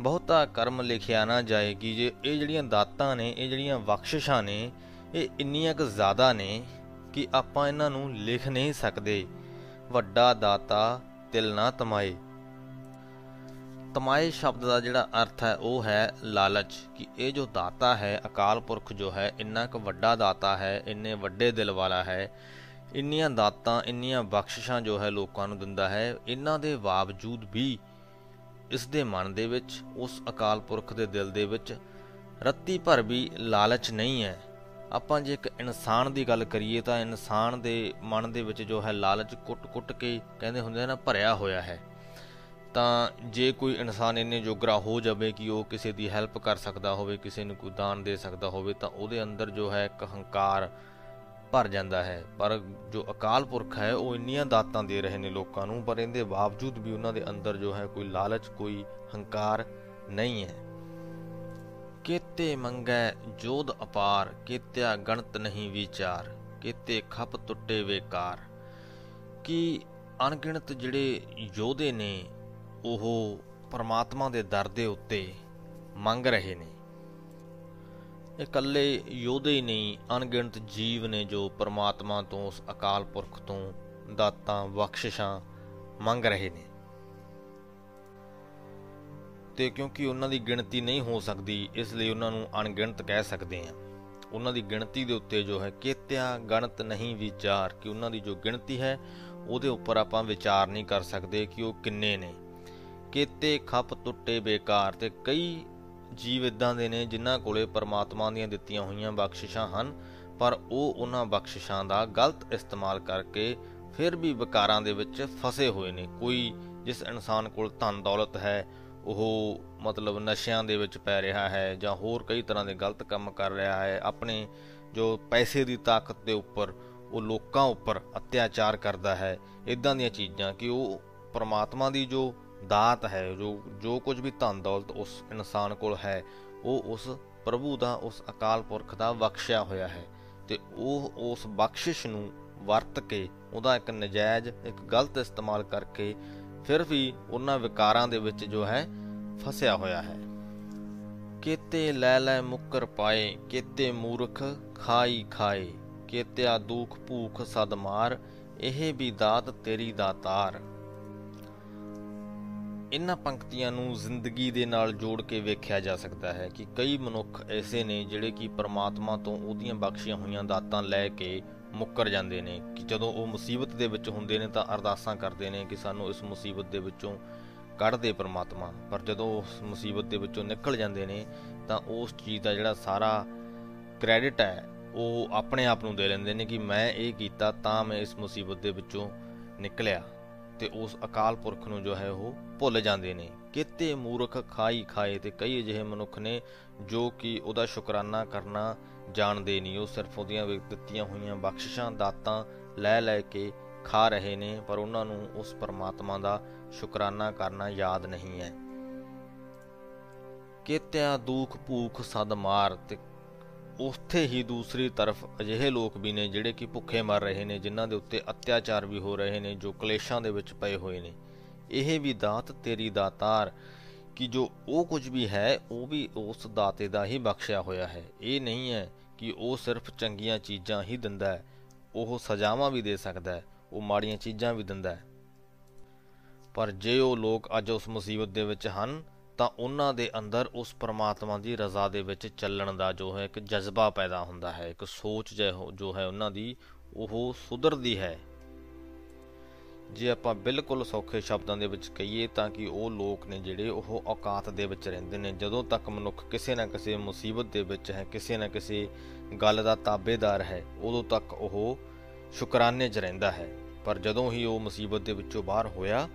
ਬਹੁਤਾ ਕਰਮ ਲਿਖਿਆ ਨਾ ਜਾਏ ਕਿ ਜੇ ਇਹ ਜਿਹੜੀਆਂ ਦਾਤਾਂ ਨੇ, ਇਹ ਜਿਹੜੀਆਂ ਬਖਸ਼ਿਸ਼ਾਂ ਨੇ, ਇਹ ਇੰਨੀਆਂ ਕੁ ਜ਼ਿਆਦਾ ਨੇ ਕਿ ਆਪਾਂ ਇਹਨਾਂ ਨੂੰ ਲਿਖ ਨਹੀਂ ਸਕਦੇ। ਵੱਡਾ ਦਾਤਾ, ਤਿਲ ਨਾ ਤਮਾਏ। ਤਮਾਏ ਸ਼ਬਦ ਦਾ ਜਿਹੜਾ ਅਰਥ ਹੈ, ਉਹ ਹੈ ਲਾਲਚ ਕਿ ਇਹ ਜੋ ਦਾਤਾ ਹੈ, ਅਕਾਲ ਪੁਰਖ ਜੋ ਹੈ, ਇੰਨਾ ਕੁ ਵੱਡਾ ਦਾਤਾ ਹੈ, ਇੰਨੇ ਵੱਡੇ ਦਿਲ ਵਾਲਾ ਹੈ, ਇੰਨੀਆਂ ਦਾਤਾਂ, ਇੰਨੀਆਂ ਬਖਸ਼ਿਸ਼ਾਂ ਜੋ ਹੈ ਲੋਕਾਂ ਨੂੰ ਦਿੰਦਾ ਹੈ, ਇਹਨਾਂ ਦੇ ਬਾਵਜੂਦ ਵੀ ਇਸ ਦੇ ਮਨ ਦੇ ਵਿੱਚ, ਉਸ ਅਕਾਲ ਪੁਰਖ ਦੇ ਦਿਲ ਦੇ ਵਿੱਚ ਰੱਤੀ ਭਰ ਵੀ ਲਾਲਚ ਨਹੀਂ ਹੈ। ਆਪਾਂ ਜੇ ਇੱਕ ਇਨਸਾਨ ਦੀ ਗੱਲ ਕਰੀਏ ਤਾਂ ਇਨਸਾਨ ਦੇ ਮਨ ਦੇ ਵਿੱਚ ਜੋ ਹੈ ਲਾਲਚ ਕੁੱਟ-ਕੁੱਟ ਕੇ ਕਹਿੰਦੇ ਹੁੰਦੇ ਨਾ, ਭਰਿਆ ਹੋਇਆ ਹੈ। ਤਾਂ ਜੇ ਕੋਈ ਇਨਸਾਨ ਇੰਨੇ ਜੋਗਰਾ ਹੋ ਜਾਵੇ ਕਿ ਉਹ ਕਿਸੇ ਦੀ ਹੈਲਪ ਕਰ ਸਕਦਾ ਹੋਵੇ, ਕਿਸੇ ਨੂੰ ਕੋਈ ਦਾਨ ਦੇ ਸਕਦਾ ਹੋਵੇ, ਤਾਂ ਉਹਦੇ ਅੰਦਰ ਜੋ ਹੈ ਇੱਕ ਹੰਕਾਰ ਭਰ ਜਾਂਦਾ ਹੈ। ਪਰ ਜੋ ਅਕਾਲ ਪੁਰਖ ਹੈ, ਉਹ ਇੰਨੀਆਂ ਦਾਤਾਂ ਦੇ ਰਹੇ ਨੇ ਲੋਕਾਂ ਨੂੰ, ਪਰ ਇਹਦੇ ਬਾਵਜੂਦ ਵੀ ਉਹਨਾਂ ਦੇ ਅੰਦਰ ਜੋ ਹੈ ਕੋਈ ਲਾਲਚ, ਕੋਈ ਹੰਕਾਰ ਨਹੀਂ ਹੈ। ਕੇਤੇ ਮੰਗੈ ਜੋਧ ਅਪਾਰ, ਕੇਤਿਆ ਗਣਤ ਨਹੀਂ ਵਿਚਾਰ, ਕੇਤੇ ਖਪ ਟੁੱਟੇ ਵੇਕਾਰ। ਕਿ ਅਣਗਿਣਤ ਜਿਹੜੇ ਯੋਧੇ ਨੇ, ਉਹ ਪਰਮਾਤਮਾ ਦੇ ਦਰ ਦੇ ਉੱਤੇ ਮੰਗ ਰਹੇ ਨੇ। ਇਕੱਲੇ ਯੋਧੇ ਹੀ ਨਹੀਂ, ਅਣਗਿਣਤ ਜੀਵ ਨੇ ਜੋ ਪਰਮਾਤਮਾ ਤੋਂ ਉਸ ਅਕਾਲ ਪੁਰਖ ਤੋਂ ਦਾਤਾਂ, ਬਖਸ਼ਿਸ਼ਾਂ ਮੰਗ ਰਹੇ ਨੇ। ਤੇ ਕਿਉਂਕਿ ਉਹਨਾਂ ਦੀ ਗਿਣਤੀ ਨਹੀਂ ਹੋ ਸਕਦੀ, ਇਸ ਲਈ ਉਹਨਾਂ ਨੂੰ ਅਣਗਿਣਤ ਕਹਿ ਸਕਦੇ ਆ ਉਹਨਾਂ ਦੀ ਗਿਣਤੀ ਦੇ ਉੱਤੇ ਜੋ ਹੈ ਕੇਤਿਆ, ਗਣਤ ਨਹੀਂ ਵਿਚਾਰ ਕਿ ਉਹਨਾਂ ਦੀ ਜੋ ਗਿਣਤੀ ਹੈ, ਉਹਦੇ ਉੱਪਰ ਆਪਾਂ ਵਿਚਾਰ ਨਹੀਂ ਕਰ ਸਕਦੇ ਕਿ ਉਹ ਕਿੰਨੇ ਨੇ। ਕੇਤੇ, ਖੱਪ ਟੁੱਟੇ ਬੇਕਾਰ ਤੇ ਕਈ ਜੀਵ ਇਦਾਂ ਦੇ ਨੇ ਜਿਨ੍ਹਾਂ ਕੋਲੇ ਪਰਮਾਤਮਾ ਦੀਆਂ ਦਿੱਤੀਆਂ ਹੋਈਆਂ ਬਖਸ਼ਿਸ਼ਾਂ ਹਨ, ਪਰ ਉਹ ਉਹਨਾਂ ਬਖਸ਼ਿਸ਼ਾਂ ਦਾ ਗਲਤ ਇਸਤੇਮਾਲ ਕਰਕੇ ਫਿਰ ਵੀ ਵਿਕਾਰਾਂ ਦੇ ਵਿੱਚ ਫਸੇ ਹੋਏ ਨੇ। ਕੋਈ ਜਿਸ ਇਨਸਾਨ ਕੋਲ ਧਨ ਦੌਲਤ ਹੈ ਉਹ ਮਤਲਬ ਨਸ਼ਿਆਂ ਦੇ ਵਿੱਚ ਪੈ ਰਿਹਾ ਹੈ ਜਾਂ ਹੋਰ ਕਈ ਤਰ੍ਹਾਂ ਦੇ ਗਲਤ ਕੰਮ ਕਰ ਰਿਹਾ ਹੈ, ਆਪਣੇ ਜੋ ਪੈਸੇ ਦੀ ਤਾਕਤ ਦੇ ਉੱਪਰ, ਉਹ ਲੋਕਾਂ ਉੱਪਰ ਅਤਿਆਚਾਰ ਕਰਦਾ ਹੈ। ਇਦਾਂ ਦੀਆਂ ਚੀਜ਼ਾਂ ਕਿ ਉਹ ਪਰਮਾਤਮਾ ਦੀ ਜੋ ਦਾਤ ਹੈ, ਜੋ ਜੋ ਕੁਝ ਵੀ ਧਨ ਦੌਲਤ ਉਸ ਇਨਸਾਨ ਕੋਲ ਹੈ, ਉਹ ਉਸ ਪ੍ਰਭੂ ਦਾ, ਉਸ ਅਕਾਲ ਪੁਰਖ ਦਾ ਬਖਸ਼ਿਆ ਹੋਇਆ ਹੈ। ਤੇ ਉਹ ਉਸ ਬਖਸ਼ਿਸ਼ ਨੂੰ ਵਰਤ ਕੇ ਉਹਦਾ ਇੱਕ ਨਜਾਇਜ਼, ਇੱਕ ਗਲਤ ਇਸਤੇਮਾਲ ਕਰਕੇ ਫਿਰ ਵੀ ਉਹਨਾਂ ਵਿਕਾਰਾਂ ਦੇ ਵਿੱਚ ਜੋ ਹੈ, ਫਸਿਆ ਹੋਇਆ ਹੈ। ਕੇਤੇ ਲੈ ਲੈ ਮੁੱਕਰ ਪਾਏ, ਕੇਤੇ ਮੂਰਖ ਖਾਈ ਖਾਏ, ਕੇਤਿਆ ਦੁਖ ਭੂਖ ਸਦ ਮਾਰ, ਇਹ ਵੀ ਦਾਤ ਤੇਰੀ ਦਾਤਾਰ ਇਨ੍ਹਾਂ ਪੰਕਤੀਆਂ ਨੂੰ ਜ਼ਿੰਦਗੀ ਦੇ ਨਾਲ ਜੋੜ ਕੇ ਵੇਖਿਆ ਜਾ ਸਕਦਾ ਹੈ ਕਿ ਕਈ ਮਨੁੱਖ ਐਸੇ ਨੇ ਜਿਹੜੇ ਕਿ ਪਰਮਾਤਮਾ ਤੋਂ ਉਹਦੀਆਂ ਬਖਸ਼ੀਆਂ ਹੋਈਆਂ ਦਾਤਾਂ ਲੈ ਕੇ ਮੁੱਕਰ ਜਾਂਦੇ ਨੇ ਕਿ ਜਦੋਂ ਉਹ ਮੁਸੀਬਤ ਦੇ ਵਿੱਚ ਹੁੰਦੇ ਨੇ ਤਾਂ ਅਰਦਾਸਾਂ ਕਰਦੇ ਨੇ ਕਿ ਸਾਨੂੰ ਇਸ ਮੁਸੀਬਤ ਦੇ ਵਿੱਚੋਂ ਕੱਢ ਦੇ ਪਰਮਾਤਮਾ। ਪਰ ਜਦੋਂ ਉਸ ਮੁਸੀਬਤ ਦੇ ਵਿੱਚੋਂ ਨਿਕਲ ਜਾਂਦੇ ਨੇ ਤਾਂ ਉਸ ਚੀਜ਼ ਦਾ ਜਿਹੜਾ ਸਾਰਾ ਕ੍ਰੈਡਿਟ ਹੈ, ਉਹ ਆਪਣੇ ਆਪ ਨੂੰ ਦੇ ਲੈਂਦੇ ਨੇ ਕਿ ਮੈਂ ਇਹ ਕੀਤਾ ਤਾਂ ਮੈਂ ਇਸ ਮੁਸੀਬਤ ਦੇ ਵਿੱਚੋਂ ਨਿਕਲਿਆ। ਤੇ ਉਸ ਅਕਾਲ ਪੁਰਖ ਨੂੰ ਜੋ ਹੈ ਉਹ ਭੁੱਲ ਜਾਂਦੇ ਨੇ। ਕਿਤੇ ਮੂਰਖ ਖਾਈ ਖਾਏ ਤੇ ਕਈ ਅਜਿਹੇ ਮਨੁੱਖ ਨੇ ਜੋ ਕਿ ਉਹਦਾ ਸ਼ੁਕਰਾਨਾ ਕਰਨਾ ਜਾਣਦੇ ਨਹੀਂ। ਉਹ ਸਿਰਫ ਉਹਦੀਆਂ ਦਿੱਤੀਆਂ ਹੋਈਆਂ ਬਖਸ਼ਿਸ਼ਾਂ, ਦਾਤਾਂ ਲੈ ਲੈ ਕੇ ਖਾ ਰਹੇ ਨੇ, ਪਰ ਉਹਨਾਂ ਨੂੰ ਉਸ ਪਰਮਾਤਮਾ ਦਾ ਸ਼ੁਕਰਾਨਾ ਕਰਨਾ ਯਾਦ ਨਹੀਂ ਹੈ। ਕਿਤਿਆ ਦੁੱਖ ਭੂਖ ਸਦ ਮਾਰ ਤੇ ਉਥੇ ਹੀ ਦੂਸਰੀ ਤਰਫ ਅਜਿਹੇ ਲੋਕ ਵੀ ਨੇ ਜਿਹੜੇ ਕਿ ਭੁੱਖੇ ਮਰ ਰਹੇ ਨੇ, ਜਿਨ੍ਹਾਂ ਦੇ ਉੱਤੇ ਅਤਿਆਚਾਰ ਵੀ ਹੋ ਰਹੇ ਨੇ, ਜੋ ਕਲੇਸ਼ਾਂ ਦੇ ਵਿੱਚ ਪਏ ਹੋਏ ਨੇ। ਇਹ ਵੀ ਦਾਤ ਤੇਰੀ ਦਾਤਾਰ, ਕਿ ਜੋ ਉਹ ਕੁਝ ਵੀ ਹੈ, ਉਹ ਵੀ ਉਸ ਦਾਤੇ ਦਾ ਹੀ ਬਖਸ਼ਿਆ ਹੋਇਆ ਹੈ। ਇਹ ਨਹੀਂ ਹੈ ਕਿ ਉਹ ਸਿਰਫ ਚੰਗੀਆਂ ਚੀਜ਼ਾਂ ਹੀ ਦਿੰਦਾ ਹੈ। ਉਹ ਸਜ਼ਾਵਾਂ ਵੀ ਦੇ ਸਕਦਾ ਹੈ। ਉਹ ਮਾੜੀਆਂ ਚੀਜ਼ਾਂ ਵੀ ਦਿੰਦਾ ਹੈ। ਪਰ ਜੇ ਉਹ ਲੋਕ ਅੱਜ ਉਸ ਮੁਸੀਬਤ ਦੇ ਵਿੱਚ ਹਨ, ਤਾਂ ਉਹਨਾਂ ਦੇ ਅੰਦਰ ਉਸ ਪਰਮਾਤਮਾ ਦੀ ਰਜ਼ਾ ਦੇ ਵਿੱਚ ਚੱਲਣ ਦਾ ਜੋ ਹੈ ਇੱਕ ਜਜ਼ਬਾ ਪੈਦਾ ਹੁੰਦਾ ਹੈ। ਇੱਕ ਸੋਚ ਜੋ ਹੈ ਉਹਨਾਂ ਦੀ, ਉਹ ਸੁਧਰਦੀ ਹੈ। ਜੇ ਆਪਾਂ ਬਿਲਕੁਲ ਸੌਖੇ ਸ਼ਬਦਾਂ ਦੇ ਵਿੱਚ ਕਹੀਏ ਤਾਂ ਕਿ ਉਹ ਲੋਕ ਨੇ ਜਿਹੜੇ ਉਹ ਔਕਾਤ ਦੇ ਵਿੱਚ ਰਹਿੰਦੇ ਨੇ, ਜਦੋਂ ਤੱਕ ਮਨੁੱਖ ਕਿਸੇ ਨਾ ਕਿਸੇ ਮੁਸੀਬਤ ਦੇ ਵਿੱਚ ਹੈ, ਕਿਸੇ ਨਾ ਕਿਸੇ ਗੱਲ ਦਾ ਤਾਬੇਦਾਰ ਹੈ, ਉਦੋਂ ਤੱਕ ਉਹ ਸ਼ੁਕਰਾਨੇ 'ਚ ਰਹਿੰਦਾ ਹੈ। ਪਰ ਜਦੋਂ ਹੀ ਉਹ ਮੁਸੀਬਤ ਦੇ ਵਿੱਚੋਂ ਬਾਹਰ ਹੋਇਆ,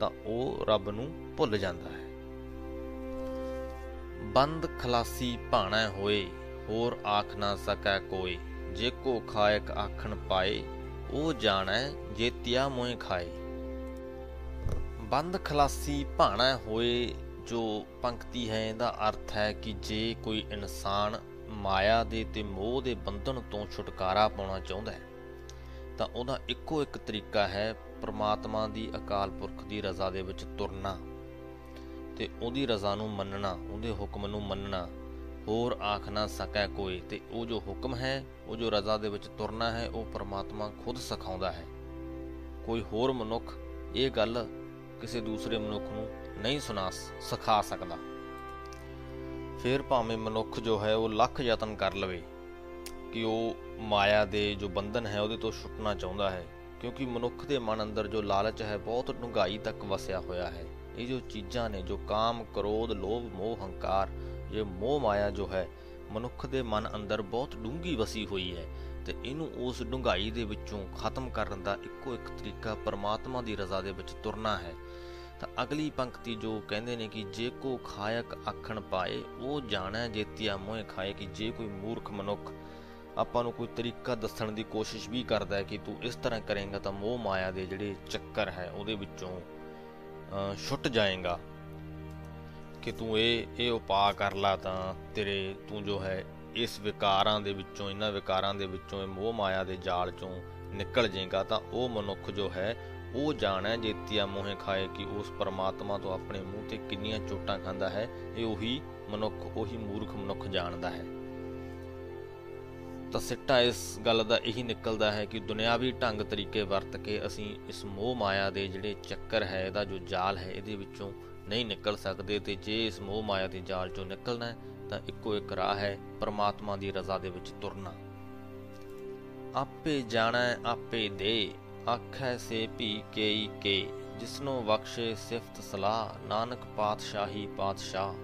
ਤਾਂ ਉਹ ਰੱਬ ਨੂੰ ਭੁੱਲ ਜਾਂਦਾ ਹੈ। ਬੰਦ ਖਲਾਸੀ ਭਾਣਾ ਹੋਏ, ਹੋਰ ਆਖ ਨਾ ਸਕੈ ਕੋਈ, ਜੇ ਕੋ ਖਾਇਕ ਆਖਣ ਪਾਏ ਉਹ ਜਾਣੈ ਜੇਤਿਆ ਮੋਏ ਖਾਏ। ਬੰਦ ਖਲਾਸੀ ਭਾਣਾ ਹੋਏ ਜੋ ਪੰਕਤੀ ਹੈ, ਇਹਦਾ ਅਰਥ ਹੈ ਕਿ ਜੇ ਕੋਈ ਇਨਸਾਨ ਮਾਇਆ ਦੇ ਤੇ ਮੋਹ ਦੇ ਬੰਧਨ ਤੋਂ ਛੁਟਕਾਰਾ ਪਾਉਣਾ ਚਾਹੁੰਦਾ ਹੈ, ਤਾਂ ਉਹਦਾ ਇੱਕੋ ਇੱਕ ਤਰੀਕਾ ਹੈ, ਪ੍ਰਮਾਤਮਾ ਦੀ ਅਕਾਲ ਪੁਰਖ ਦੀ ਰਜ਼ਾ ਦੇ ਵਿੱਚ ਤੁਰਨਾ ਤੇ ਉਹਦੀ ਰਜ਼ਾ ਨੂੰ ਮੰਨਣਾ, ਉਹਦੇ ਹੁਕਮ ਨੂੰ ਮੰਨਣਾ। ਹੋਰ ਆਖ ਨਾ ਸਕੈ ਕੋਈ, ਤੇ ਉਹ ਜੋ ਹੁਕਮ ਹੈ, ਉਹ ਜੋ ਰਜ਼ਾ ਦੇ ਵਿੱਚ ਤੁਰਨਾ ਹੈ, ਉਹ ਪ੍ਰਮਾਤਮਾ ਖੁਦ ਸਿਖਾਉਂਦਾ ਹੈ। ਕੋਈ ਹੋਰ ਮਨੁੱਖ ਇਹ ਗੱਲ ਕਿਸੇ ਦੂਸਰੇ ਮਨੁੱਖ ਨੂੰ ਨਹੀਂ ਸੁਣਾ ਸਿਖਾ ਸਕਦਾ। ਫਿਰ ਭਾਵੇਂ ਮਨੁੱਖ ਜੋ ਹੈ, ਉਹ ਲੱਖ ਯਤਨ ਕਰ ਲਵੇ, ਕਿ ਉਹ ਮਾਇਆ ਦੇ ਜੋ ਬੰਧਨ ਹੈ, ਉਹਦੇ ਤੋਂ ਛੁੱਟਣਾ ਚਾਹੁੰਦਾ ਹੈ, ਕਿਉਂਕਿ ਮਨੁੱਖ ਦੇ ਮਨ ਅੰਦਰ ਜੋ ਲਾਲਚ ਹੈ, ਬਹੁਤ ਡੂੰਘਾਈ ਤੱਕ ਵਸਿਆ ਹੋਇਆ ਹੈ। ਇਹ ਜੋ ਚੀਜ਼ਾਂ ਨੇ, ਜੋ ਕਾਮ, ਕ੍ਰੋਧ, ਲੋਭ, ਮੋਹ, ਹੰਕਾਰ ਇਹ ਮੋਹ ਮਾਇਆ ਜੋ ਹੈ, ਮਨੁੱਖ ਦੇ ਮਨ ਅੰਦਰ ਬਹੁਤ ਡੂੰਗੀ ਵਸੀ ਹੋਈ ਹੈ ਤੇ ਇਹਨੂੰ ਉਸ ਡੂੰਘਾਈ ਦੇ ਵਿੱਚੋਂ ਖਤਮ ਕਰਨ ਦਾ ਇੱਕੋ ਇੱਕ ਤਰੀਕਾ ਪਰਮਾਤਮਾ ਦੀ ਰਜ਼ਾ ਦੇ ਵਿੱਚ ਤੁਰਨਾ ਹੈ। ਤਾਂ ਅਗਲੀ ਪੰਕਤੀ ਜੋ ਕਹਿੰਦੇ ਨੇ ਕਿ ਜੇ ਕੋ ਖਾਇਕ ਆਖਣ ਪਾਏ, ਉਹ ਜਾਣੈ ਜੇਤੀਆ ਮੋਹ ਖਾਏ ਕਿ ਜੇ ਕੋਈ ਮੂਰਖ ਮਨੁੱਖ ਆਪਾਂ ਨੂੰ ਕੋਈ ਤਰੀਕਾ ਦੱਸਣ ਦੀ ਕੋਸ਼ਿਸ਼ ਵੀ ਕਰਦਾ ਹੈ ਕਿ ਤੂੰ ਇਸ ਤਰ੍ਹਾਂ ਕਰੇਂਗਾ ਤਾਂ ਮੋਹ ਮਾਇਆ ਦੇ ਜਿਹੜੇ ਚੱਕਰ ਹੈ, ਉਹਦੇ ਵਿੱਚੋਂ ਛੁੱਟ ਜਾਏਗਾ। ਕਿ ਤੂੰ ਇਹ ਇਹ ਉਪਾਅ ਕਰ ਲਾ ਤਾਂ ਤੇਰੇ, ਤੂੰ ਜੋ ਹੈ, ਇਸ ਵਿਕਾਰਾਂ ਦੇ ਵਿੱਚੋਂ, ਇਹਨਾਂ ਵਿਕਾਰਾਂ ਦੇ ਵਿੱਚੋਂ, ਇਹ ਮੋਹ ਮਾਇਆ ਦੇ ਜਾਲ ਚੋਂ ਨਿਕਲ ਜਾਏਗਾ, ਤਾਂ ਉਹ ਮਨੁੱਖ ਜੋ ਹੈ, ਉਹ ਜਾਣੈ ਜੇਤੀਆ ਮੋਹੇ ਖਾਏ ਕਿ ਉਸ ਪਰਮਾਤਮਾ ਤੋਂ ਆਪਣੇ ਮੂੰਹ ਤੇ ਕਿੰਨੀਆਂ ਚੋਟਾਂ ਖਾਂਦਾ ਹੈ, ਇਹ ਉਹੀ ਮਨੁੱਖ, ਉਹੀ ਮੂਰਖ ਮਨੁੱਖ ਜਾਣਦਾ ਹੈ। ਤਾਂ ਸਿੱਟਾ ਇਸ ਗੱਲ ਦਾ ਇਹੀ ਨਿਕਲਦਾ ਹੈ ਕਿ ਦੁਨਿਆਵੀ ਢੰਗ ਤਰੀਕੇ ਵਰਤ ਕੇ ਅਸੀਂ ਇਸ ਮੋਹ ਮਾਇਆ ਦੇ ਜਿਹੜੇ ਚੱਕਰ ਹੈ, ਇਹਦਾ ਜੋ ਜਾਲ ਹੈ, ਇਹਦੇ ਵਿੱਚੋਂ ਨਹੀਂ ਨਿਕਲ ਸਕਦੇ ਤੇ ਜੇ ਇਸ ਮੋਹ ਮਾਇਆ ਦੇ ਜਾਲ ਚੋਂ ਨਿਕਲਣਾ ਹੈ, ਤਾਂ ਇੱਕੋ ਇੱਕ ਰਾਹ ਹੈ, ਪਰਮਾਤਮਾ ਦੀ ਰਜ਼ਾ ਦੇ ਵਿੱਚ ਤੁਰਨਾ। ਆਪੇ ਜਾਣੈ ਆਪੇ ਦੇ, ਆਖੈ ਸੇ ਭੀ ਕੇਈ ਕੇ, ਜਿਸਨੂੰ ਬਖਸ਼ੇ ਸਿਫਤ ਸਲਾਹ, ਨਾਨਕ ਪਾਤਸ਼ਾਹੀ ਪਾਤਸ਼ਾਹ।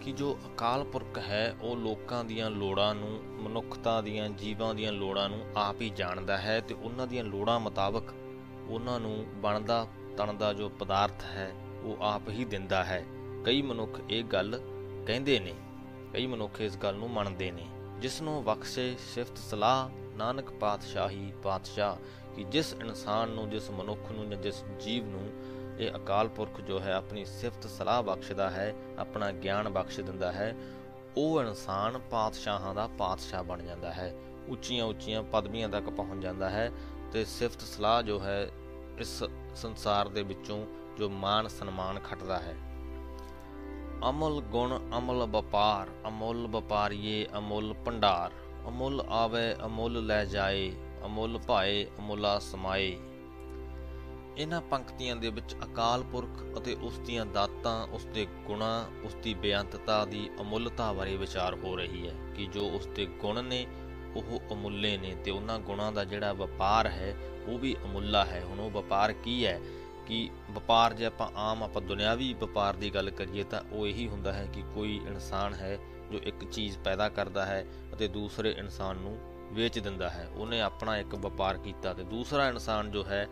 ਕਿ ਜੋ ਅਕਾਲ ਪੁਰਖ ਹੈ, ਉਹ ਲੋਕਾਂ ਦੀਆਂ ਲੋੜਾਂ ਨੂੰ, ਮਨੁੱਖਤਾ ਦੀਆਂ ਜੀਵਾਂ ਦੀਆਂ ਲੋੜਾਂ ਨੂੰ ਆਪ ਹੀ ਜਾਣਦਾ ਹੈ ਤੇ ਉਹਨਾਂ ਦੀਆਂ ਲੋੜਾਂ ਮੁਤਾਬਕ ਉਹਨਾਂ ਨੂੰ ਬਣਦਾ ਤਣਦਾ ਜੋ ਪਦਾਰਥ ਹੈ, ਉਹ ਆਪ ਹੀ ਦਿੰਦਾ ਹੈ। ਕਈ ਮਨੁੱਖ ਇਹ ਗੱਲ ਕਹਿੰਦੇ ਨੇ, ਕਈ ਮਨੁੱਖ ਇਸ ਗੱਲ ਨੂੰ ਮੰਨਦੇ ਨੇ, ਜਿਸ ਨੂੰ ਬਖਸ਼ੇ ਸਿਫਤ ਸਲਾਹ, ਨਾਨਕ ਪਾਤਸ਼ਾਹੀ ਪਾਤਸ਼ਾਹ, ਕਿ ਜਿਸ ਇਨਸਾਨ ਨੂੰ, ਜਿਸ ਮਨੁੱਖ ਨੂੰ ਜਾਂ ਜਿਸ ਜੀਵ ਨੂੰ ਇਹ ਅਕਾਲ ਪੁਰਖ ਜੋ ਹੈ ਆਪਣੀ ਸਿਫਤ ਸਲਾਹ ਬਖਸ਼ਦਾ ਹੈ, ਆਪਣਾ ਗਿਆਨ ਬਖਸ਼ ਦਿੰਦਾ ਹੈ, ਉਹ ਇਨਸਾਨ ਪਾਤਸ਼ਾਹਾਂ ਦਾ ਪਾਤਸ਼ਾਹ ਬਣ ਜਾਂਦਾ ਹੈ। ਉੱਚੀਆਂ ਉੱਚੀਆਂ ਪਦਵੀਆਂ ਤੱਕ ਪਹੁੰਚ ਜਾਂਦਾ ਹੈ ਤੇ ਸਿਫਤ ਸਲਾਹ ਜੋ ਹੈ ਇਸ ਸੰਸਾਰ ਦੇ ਵਿੱਚੋਂ ਜੋ ਮਾਨ ਸਨਮਾਨ ਖਟਦਾ ਹੈ। ਅਮਲ ਗੁਣ, ਅਮਲ ਵਪਾਰ, ਅਮੁੱਲ ਵਪਾਰੀਏ, ਅਮੁੱਲ ਭੰਡਾਰ, ਅਮੁੱਲ ਆਵੇ, ਅਮੁੱਲ ਲੈ ਜਾਏ, ਅਮੁੱਲ ਭਾਏ, ਅਮੁੱਲਾ ਸਮਾਏ। ਇਹਨਾਂ ਪੰਕਤੀਆਂ ਦੇ ਵਿੱਚ ਅਕਾਲ ਪੁਰਖ ਅਤੇ ਉਸ ਦੀਆਂ ਦਾਤਾਂ, ਉਸ ਦੇ ਗੁਣਾ, ਉਸ ਦੀ ਬੇਅੰਤਤਾ ਦੀ ਅਮੁੱਲਤਾ ਬਾਰੇ ਵਿਚਾਰ ਹੋ ਰਹੀ ਹੈ ਕਿ ਜੋ ਉਸ ਦੇ ਗੁਣ ਨੇ, ਉਹ ਅਮੁੱਲੇ ਨੇ ਤੇ ਉਹਨਾਂ ਗੁਣਾਂ ਦਾ ਜਿਹੜਾ ਵਪਾਰ ਹੈ ਉਹ ਵੀ ਅਮੁੱਲਾ ਹੈ। ਹੁਣ ਉਹ ਵਪਾਰ ਕੀ ਹੈ ਕਿ ਵਪਾਰ ਜੇ ਆਪਾਂ ਆਮ ਆਪਾਂ ਦੁਨਿਆਵੀ ਵਪਾਰ ਦੀ ਗੱਲ ਕਰੀਏ ਤਾਂ ਉਹ ਇਹੀ ਹੁੰਦਾ ਹੈ ਕਿ ਕੋਈ ਇਨਸਾਨ ਹੈ ਜੋ ਇੱਕ ਚੀਜ਼ ਪੈਦਾ ਕਰਦਾ ਹੈ ਅਤੇ ਦੂਸਰੇ ਇਨਸਾਨ ਨੂੰ ਵੇਚ ਦਿੰਦਾ ਹੈ। ਉਹਨੇ ਆਪਣਾ ਇੱਕ ਵਪਾਰ ਕੀਤਾ ਤੇ ਦੂਸਰਾ ਇਨਸਾਨ ਜੋ ਹੈ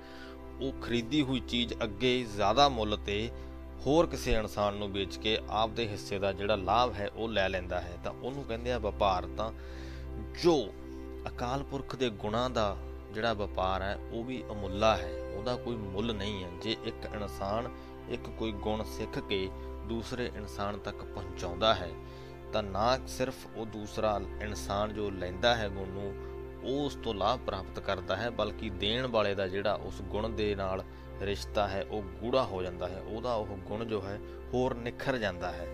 ਉਹ ਖਰੀਦੀ ਹੋਈ ਚੀਜ਼ ਅੱਗੇ ਜ਼ਿਆਦਾ ਮੁੱਲ ਤੇ ਹੋਰ ਕਿਸੇ ਇਨਸਾਨ ਨੂੰ ਵੇਚ ਕੇ ਆਪਦੇ ਹਿੱਸੇ ਦਾ ਜਿਹੜਾ ਲਾਭ ਹੈ ਉਹ ਲੈ ਲੈਂਦਾ ਹੈ। ਤਾਂ ਉਹਨੂੰ ਕਹਿੰਦੇ ਆ ਵਪਾਰ। ਤਾਂ ਜੋ ਅਕਾਲ ਪੁਰਖ ਦੇ ਗੁਣਾਂ ਦਾ ਜਿਹੜਾ ਵਪਾਰ ਹੈ, ਉਹ ਵੀ ਅਮੁੱਲਾ ਹੈ। ਉਹਦਾ ਕੋਈ ਮੁੱਲ ਨਹੀਂ ਹੈ। ਜੇ ਇੱਕ ਇਨਸਾਨ ਇੱਕ ਕੋਈ ਗੁਣ ਸਿੱਖ ਕੇ ਦੂਸਰੇ ਇਨਸਾਨ ਤੱਕ ਪਹੁੰਚਾਉਂਦਾ ਹੈ, ਤਾਂ ਨਾ ਸਿਰਫ ਉਹ ਦੂਸਰਾ ਇਨਸਾਨ ਜੋ ਲੈਂਦਾ ਹੈ ਗੁਣ ਨੂੰ ਉਹ ਉਸ ਤੋਂ ਲਾਭ ਪ੍ਰਾਪਤ ਕਰਦਾ ਹੈ, ਬਲਕਿ ਦੇਣ ਵਾਲੇ ਦਾ ਜਿਹੜਾ ਉਸ ਗੁਣ ਦੇ ਨਾਲ ਰਿਸ਼ਤਾ ਹੈ, ਉਹ ਗੂੜਾ ਹੋ ਜਾਂਦਾ ਹੈ। ਉਹਦਾ ਉਹ ਗੁਣ ਜੋ ਹੈ, ਹੋਰ ਨਿਖਰ ਜਾਂਦਾ ਹੈ।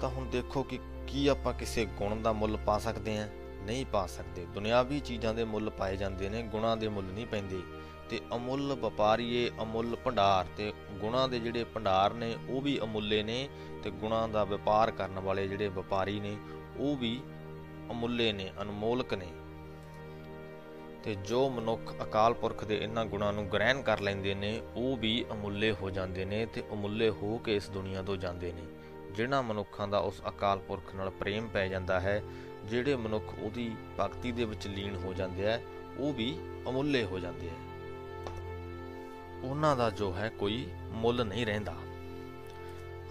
ਤਾਂ ਹੁਣ ਦੇਖੋ ਕਿ ਕੀ ਆਪਾਂ ਕਿਸੇ ਗੁਣ ਦਾ ਮੁੱਲ ਪਾ ਸਕਦੇ ਹਾਂ। ਨਹੀਂ ਪਾ ਸਕਦੇ। ਦੁਨਿਆਵੀ ਚੀਜ਼ਾਂ ਦੇ ਮੁੱਲ ਪਾਏ ਜਾਂਦੇ ਨੇ, ਗੁਣਾਂ ਦੇ ਮੁੱਲ ਨਹੀਂ ਪੈਂਦੇ। ਤੇ ਅਮੁੱਲ ਵਪਾਰੀਏ ਅਮੁੱਲ ਭੰਡਾਰ ਤੇ ਗੁਣਾਂ ਦੇ ਜਿਹੜੇ ਭੰਡਾਰ ਨੇ, ਉਹ ਵੀ ਅਮੁੱਲੇ ਨੇ ਤੇ ਗੁਣਾਂ ਦਾ ਵਪਾਰ ਕਰਨ ਵਾਲੇ ਜਿਹੜੇ ਵਪਾਰੀ ਨੇ, ਉਹ ਵੀ ਅਮੁੱਲੇ ਨੇ, ਅਨਮੋਲਕ ਨੇ। ਤੇ ਜੋ ਮਨੁੱਖ ਅਕਾਲ ਪੁਰਖ ਦੇ ਇਹਨਾਂ ਗੁਣਾਂ ਨੂੰ ਗ੍ਰਹਿਣ ਕਰ ਲੈਂਦੇ ਨੇ, ਉਹ ਵੀ ਅਮੁੱਲੇ ਹੋ ਜਾਂਦੇ ਨੇ ਤੇ ਅਮੁੱਲੇ ਹੋ ਕੇ ਇਸ ਦੁਨੀਆ ਤੋਂ ਜਾਂਦੇ ਨੇ। ਜਿਨ੍ਹਾਂ ਮਨੁੱਖਾਂ ਦਾ ਉਸ ਅਕਾਲ ਪੁਰਖ ਨਾਲ ਪ੍ਰੇਮ ਪੈ ਜਾਂਦਾ ਹੈ ਜਿਹੜੇ ਮਨੁੱਖ ਉਹਦੀ ਭਗਤੀ ਦੇ ਵਿੱਚ ਲੀਨ ਹੋ ਜਾਂਦੇ ਆ, ਉਹ ਵੀ ਅਮੁੱਲੇ ਹੋ ਜਾਂਦੇ ਆ। ਉਹਨਾਂ ਦਾ ਜੋ ਹੈ ਕੋਈ ਮੁੱਲ ਨਹੀਂ ਰਹਿੰਦਾ।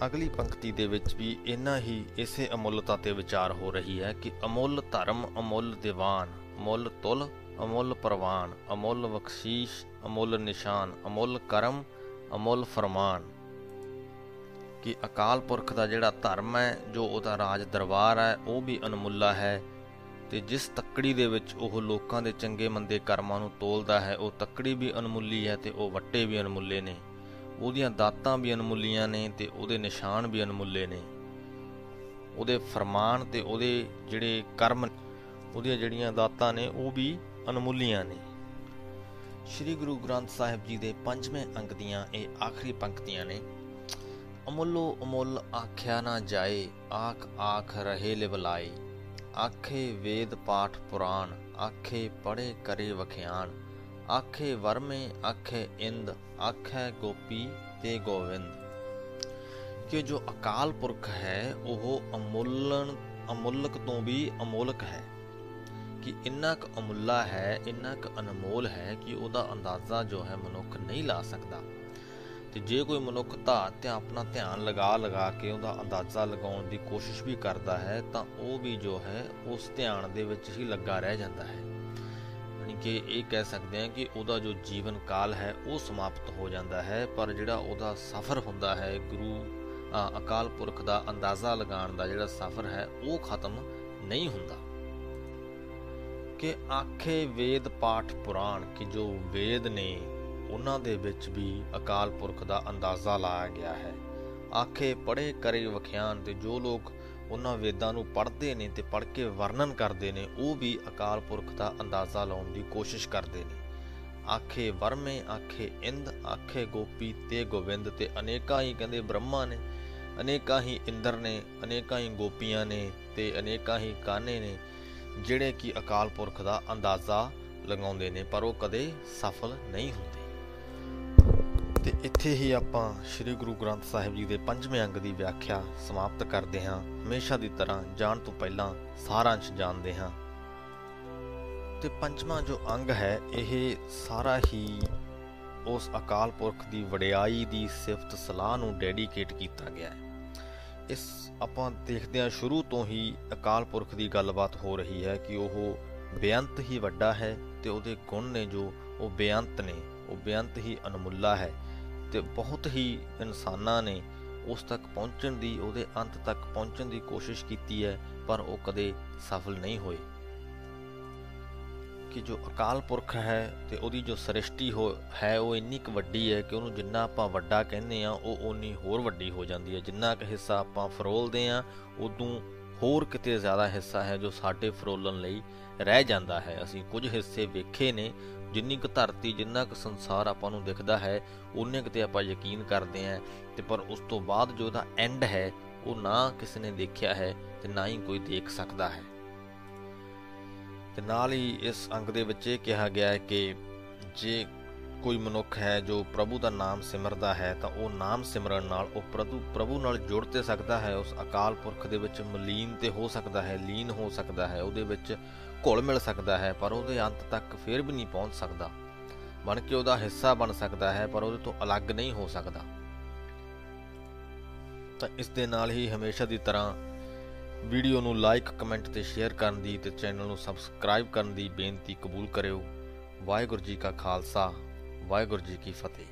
ਅਗਲੀ ਪੰਕਤੀ ਦੇ ਵਿੱਚ ਵੀ ਇਨਾ ਹੀ ਇਸੇ ਅਮੁੱਲਤਾ ਤੇ ਵਿਚਾਰ ਹੋ ਰਹੀ ਹੈ ਕਿ ਅਮੁੱਲ ਧਰਮ, ਅਮੁੱਲ ਦੀਵਾਨ, ਅਮੁੱਲ ਤੁਲ, ਅਮੁੱਲ ਪ੍ਰਵਾਨ, ਅਮੁੱਲ ਬਖਸ਼ੀਸ਼, ਅਮੁੱਲ ਨਿਸ਼ਾਨ, ਅਮੁੱਲ ਕਰਮ, ਅਮੁੱਲ ਫਰਮਾਨ। ਕਿ ਅਕਾਲ ਪੁਰਖ ਦਾ ਜਿਹੜਾ ਧਰਮ ਹੈ, ਜੋ ਉਹਦਾ ਰਾਜ ਦਰਬਾਰ ਹੈ, ਉਹ ਵੀ ਅਨਮੁੱਲਾ ਹੈ ਤੇ ਜਿਸ ਤੱਕੜੀ ਦੇ ਵਿੱਚ ਉਹ ਲੋਕਾਂ ਦੇ ਚੰਗੇ ਮੰਦੇ ਕਰਮਾਂ ਨੂੰ ਤੋਲਦਾ ਹੈ, ਉਹ ਤੱਕੜੀ ਵੀ ਅਨਮੁੱਲੀ ਹੈ ਤੇ ਉਹ ਵੱਟੇ ਵੀ ਅਨਮੁੱਲੇ ਨੇ। ਉਹਦੀਆਂ ਦਾਤਾਂ ਵੀ ਅਨਮੁੱਲੀਆਂ ਨੇ ਤੇ ਉਹਦੇ ਨਿਸ਼ਾਨ ਵੀ ਅਨਮੁੱਲੇ ਨੇ। ਉਹਦੇ ਫਰਮਾਨ ਤੇ ਉਹਦੇ ਜਿਹੜੇ ਕਰਮ, ਉਹਦੀਆਂ ਜਿਹੜੀਆਂ ਦਾਤਾਂ ਨੇ, ਉਹ ਵੀ ਅਨਮੁੱਲੀਆਂ ਨੇ। ਸ੍ਰੀ ਗੁਰੂ ਗ੍ਰੰਥ ਸਾਹਿਬ ਜੀ ਦੇ ਪੰਜਵੇਂ ਅੰਗ ਦੀਆਂ ਇਹ ਆਖਰੀ ਪੰਕਤੀਆਂ ਨੇ। ਅਮੁੱਲੋ ਅਮੁੱਲ ਆਖਿਆ ਨਾ ਜਾਏ, ਆਖ ਆਖ ਰਹੇ ਲਿਵਲਾਏ। ਆਖੇ ਵੇਦ ਪਾਠ ਪੁਰਾਣ, ਆਖੇ ਪੜੇ ਕਰੇ ਵਖਿਆਨ ਆਖੇ ਵਰਮੇ, ਆਖੇ ਇੰਦ, ਆਖੇ ਗੋਪੀ ਤੇ ਗੋਵਿੰਦ। ਕਿ ਜੋ ਅਕਾਲ ਪੁਰਖ ਹੈ, ਉਹ ਅਮੁੱਲਨ ਅਮੁੱਲਕ ਤੋਂ ਵੀ ਅਮੋਲਕ ਹੈ। ਕਿ ਇੰਨਾ ਕੁ ਅਮੁੱਲਾ ਹੈ, ਇੰਨਾ ਕੁ ਅਨਮੋਲ ਹੈ ਕਿ ਉਹਦਾ ਅੰਦਾਜ਼ਾ ਜੋ ਹੈ ਮਨੁੱਖ ਨਹੀਂ ਲਾ ਸਕਦਾ। ਤੇ ਜੇ ਕੋਈ ਮਨੁੱਖ ਧਾਤ ਤੇ ਆਪਣਾ ਧਿਆਨ ਲਗਾ ਲਗਾ ਕੇ ਉਹਦਾ ਅੰਦਾਜ਼ਾ ਲਗਾਉਣ ਦੀ ਕੋਸ਼ਿਸ਼ ਵੀ ਕਰਦਾ ਹੈ, ਤਾਂ ਉਹ ਵੀ ਜੋ ਹੈ, ਉਸ ਧਿਆਨ ਦੇ ਵਿੱਚ ਹੀ ਲੱਗਾ ਰਹਿ ਜਾਂਦਾ ਹੈ। ਯਾਨੀ ਕਿ ਇਹ ਕਹਿ ਸਕਦੇ ਹਾਂ ਕਿ ਉਹਦਾ ਜੋ ਜੀਵਨ ਕਾਲ ਹੈ, ਉਹ ਸਮਾਪਤ ਹੋ ਜਾਂਦਾ ਹੈ, ਪਰ ਜਿਹੜਾ ਉਹਦਾ ਸਫ਼ਰ ਹੁੰਦਾ ਹੈ, ਗੁਰੂ ਅਕਾਲ ਪੁਰਖ ਦਾ ਅੰਦਾਜ਼ਾ ਲਗਾਉਣ ਦਾ ਜਿਹੜਾ ਸਫ਼ਰ ਹੈ, ਉਹ ਖਤਮ ਨਹੀਂ ਹੁੰਦਾ। ਕਿ ਆਖੇ ਵੇਦ ਪਾਠ ਪੁਰਾਣ, ਕਿ ਜੋ ਵੇਦ ਨੇ ਉਹਨਾਂ ਦੇ ਵਿੱਚ ਵੀ ਅਕਾਲ ਪੁਰਖ ਦਾ ਅੰਦਾਜ਼ਾ ਲਾਇਆ ਗਿਆ ਹੈ। ਆਖੇ ਪੜੇ ਕਰੇ ਵਖਿਆਨ ਤੇ ਜੋ ਲੋਕ ਉਹਨਾਂ ਵੇਦਾਂ ਨੂੰ ਪੜ੍ਹਦੇ ਨੇ ਤੇ ਪੜ੍ਹ ਕੇ ਵਰਣਨ ਕਰਦੇ ਨੇ, ਉਹ ਵੀ ਅਕਾਲ ਪੁਰਖ ਦਾ ਅੰਦਾਜ਼ਾ ਲਾਉਣ ਦੀ ਕੋਸ਼ਿਸ਼ ਕਰਦੇ ਨੇ। ਆਖੇ ਵਰਮੇ, ਆਖੇ ਇੰਦ, ਆਖੇ ਗੋਪੀ ਤੇ ਗੋਵਿੰਦ ਤੇ ਅਨੇਕਾਂ ਹੀ ਕਹਿੰਦੇ ਬ੍ਰਹਮਾ ਨੇ, ਅਨੇਕਾਂ ਹੀ ਇੰਦਰ ਨੇ, ਅਨੇਕਾਂ ਹੀ ਗੋਪੀਆਂ ਨੇ ਤੇ ਅਨੇਕਾਂ ਹੀ ਕਾਨੇ ਨੇ, ਜਿਹੜੇ ਕਿ ਅਕਾਲ ਪੁਰਖ ਦਾ ਅੰਦਾਜ਼ਾ ਲਗਾਉਂਦੇ ਨੇ, ਪਰ ਉਹ ਕਦੇ ਸਫਲ ਨਹੀਂ ਹੁੰਦੇ। ਤੇ ਇੱਥੇ ਹੀ ਆਪਾਂ ਸ੍ਰੀ ਗੁਰੂ ਗ੍ਰੰਥ ਸਾਹਿਬ ਜੀ ਦੇ ਪੰਜਵੇਂ ਅੰਗ ਦੀ ਵਿਆਖਿਆ ਸਮਾਪਤ ਕਰਦੇ ਹਾਂ। ਹਮੇਸ਼ਾ ਦੀ ਤਰ੍ਹਾਂ ਜਾਣ ਤੋਂ ਪਹਿਲਾਂ ਸਾਰਾਂਸ਼ ਜਾਣਦੇ ਹਾਂ। ਤੇ ਪੰਜਵਾਂ ਜੋ ਅੰਗ ਹੈ, ਇਹ ਸਾਰਾ ਹੀ ਉਸ ਅਕਾਲ ਪੁਰਖ ਦੀ ਵਡਿਆਈ ਦੀ ਸਿਫਤ ਸਲਾਹ ਨੂੰ ਡੈਡੀਕੇਟ ਕੀਤਾ ਗਿਆ ਹੈ। ਇਸ ਆਪਾਂ ਦੇਖਦੇ ਹਾਂ ਸ਼ੁਰੂ ਤੋਂ ਹੀ ਅਕਾਲ ਪੁਰਖ ਦੀ ਗੱਲਬਾਤ ਹੋ ਰਹੀ ਹੈ ਕਿ ਉਹ ਬੇਅੰਤ ਹੀ ਵੱਡਾ ਹੈ ਤੇ ਉਹਦੇ ਗੁਣ ਨੇ ਜੋ ਉਹ ਬੇਅੰਤ ਨੇ, ਉਹ ਬੇਅੰਤ ਹੀ ਅਨਮੁੱਲਾ ਹੈ। ਤੇ ਬਹੁਤ ਹੀ ਇਨਸਾਨਾਂ ਨੇ ਉਸ ਤੱਕ ਪਹੁੰਚਣ ਦੀ, ਉਹਦੇ ਅੰਤ ਤੱਕ ਪਹੁੰਚਣ ਦੀ ਕੋਸ਼ਿਸ਼ ਕੀਤੀ ਹੈ, ਪਰ ਉਹ ਕਦੇ ਸਫਲ ਨਹੀਂ ਹੋਏ। ਕਿ ਜੋ ਅਕਾਲ ਪੁਰਖ ਹੈ ਤੇ ਉਹਦੀ ਜੋ ਸ੍ਰਿਸ਼ਟੀ ਹੋ, ਹੈ, ਉਹ ਇੰਨੀ ਕੁ ਵੱਡੀ ਹੈ ਕਿ ਉਹਨੂੰ ਜਿੰਨਾ ਆਪਾਂ ਵੱਡਾ ਕਹਿੰਦੇ ਆ ਉਹ ਓਨੀ ਹੋਰ ਵੱਡੀ ਹੋ ਜਾਂਦੀ ਹੈ। ਜਿੰਨਾ ਕੁ ਹਿੱਸਾ ਆਪਾਂ ਫਰੋਲਦੇ ਆ ਉਦੋਂ ਹੋਰ ਕਿਤੇ ਜ਼ਿਆਦਾ ਹਿੱਸਾ ਹੈ ਜੋ ਸਾਡੇ ਫਰੋਲਣ ਲਈ ਰਹਿ ਜਾਂਦਾ ਹੈ। ਅਸੀਂ ਕੁਝ ਹਿੱਸੇ ਵੇਖੇ ਨੇ ਜਿੰਨੀ ਕੁ ਧਰਤੀ, ਜਿੰਨਾ ਕੁ ਸੰਸਾਰ ਆਪਾਂ ਨੂੰ ਦਿਖਦਾ ਹੈ ਉਹਨੇ ਕਿਤੇ ਆਪਾਂ ਯਕੀਨ ਕਰਦੇ ਆ ਤੇ ਪਰ ਉਸ ਤੋਂ ਬਾਅਦ ਜੋ ਉਹਦਾ ਐਂਡ ਹੈ, ਉਹ ਨਾ ਕਿਸੇ ਨੇ ਦੇਖਿਆ ਹੈ ਤੇ ਨਾ ਹੀ ਕੋਈ ਦੇਖ ਸਕਦਾ ਹੈ। ਤੇ ਨਾਲ ਹੀ ਇਸ ਅੰਗ ਦੇ ਵਿੱਚ ਇਹ ਕਿਹਾ ਗਿਆ ਹੈ ਕਿ ਜੇ ਕੋਈ ਮਨੁੱਖ ਹੈ ਜੋ ਪ੍ਰਭੂ ਦਾ ਨਾਮ ਸਿਮਰਦਾ ਹੈ, ਤਾਂ ਉਹ ਨਾਮ ਸਿਮਰਨ ਨਾਲ, ਉਹ ਪ੍ਰਭੂ ਪ੍ਰਭੂ ਨਾਲ ਜੁੜ ਤੇ ਸਕਦਾ ਹੈ। ਉਸ ਅਕਾਲ ਪੁਰਖ ਦੇ ਵਿੱਚ ਮਲੀਨ ਤੇ ਹੋ ਸਕਦਾ ਹੈ, ਲੀਨ ਹੋ ਸਕਦਾ ਹੈ। ਉਹਦੇ ਵਿੱਚ ਘੁਲ ਮਿਲ ਸਕਦਾ ਹੈ, ਪਰ ਉਹਦੇ ਅੰਤ ਤੱਕ ਫੇਰ ਵੀ ਨਹੀਂ ਪਹੁੰਚ ਸਕਦਾ। ਬਣ ਕੇ ਉਹਦਾ ਹਿੱਸਾ ਬਣ ਸਕਦਾ ਹੈ, ਪਰ ਉਹਦੇ ਤੋਂ ਅਲੱਗ ਨਹੀਂ ਹੋ ਸਕਦਾ। ਤਾਂ ਇਸ ਦੇ ਨਾਲ ਹੀ ਹਮੇਸ਼ਾ ਦੀ ਤਰ੍ਹਾਂ ਵੀਡੀਓ ਨੂੰ ਲਾਈਕ, ਕਮੈਂਟ ਤੇ ਸ਼ੇਅਰ ਕਰਨ ਦੀ ਤੇ ਚੈਨਲ ਨੂੰ ਸਬਸਕ੍ਰਾਈਬ ਕਰਨ ਦੀ ਬੇਨਤੀ ਕਬੂਲ ਕਰਿਓ। ਵਾਹਿਗੁਰੂ ਜੀ ਕਾ ਖਾਲਸਾ, ਵਾਹਿਗੁਰੂ ਜੀ ਕੀ ਫਤਿਹ।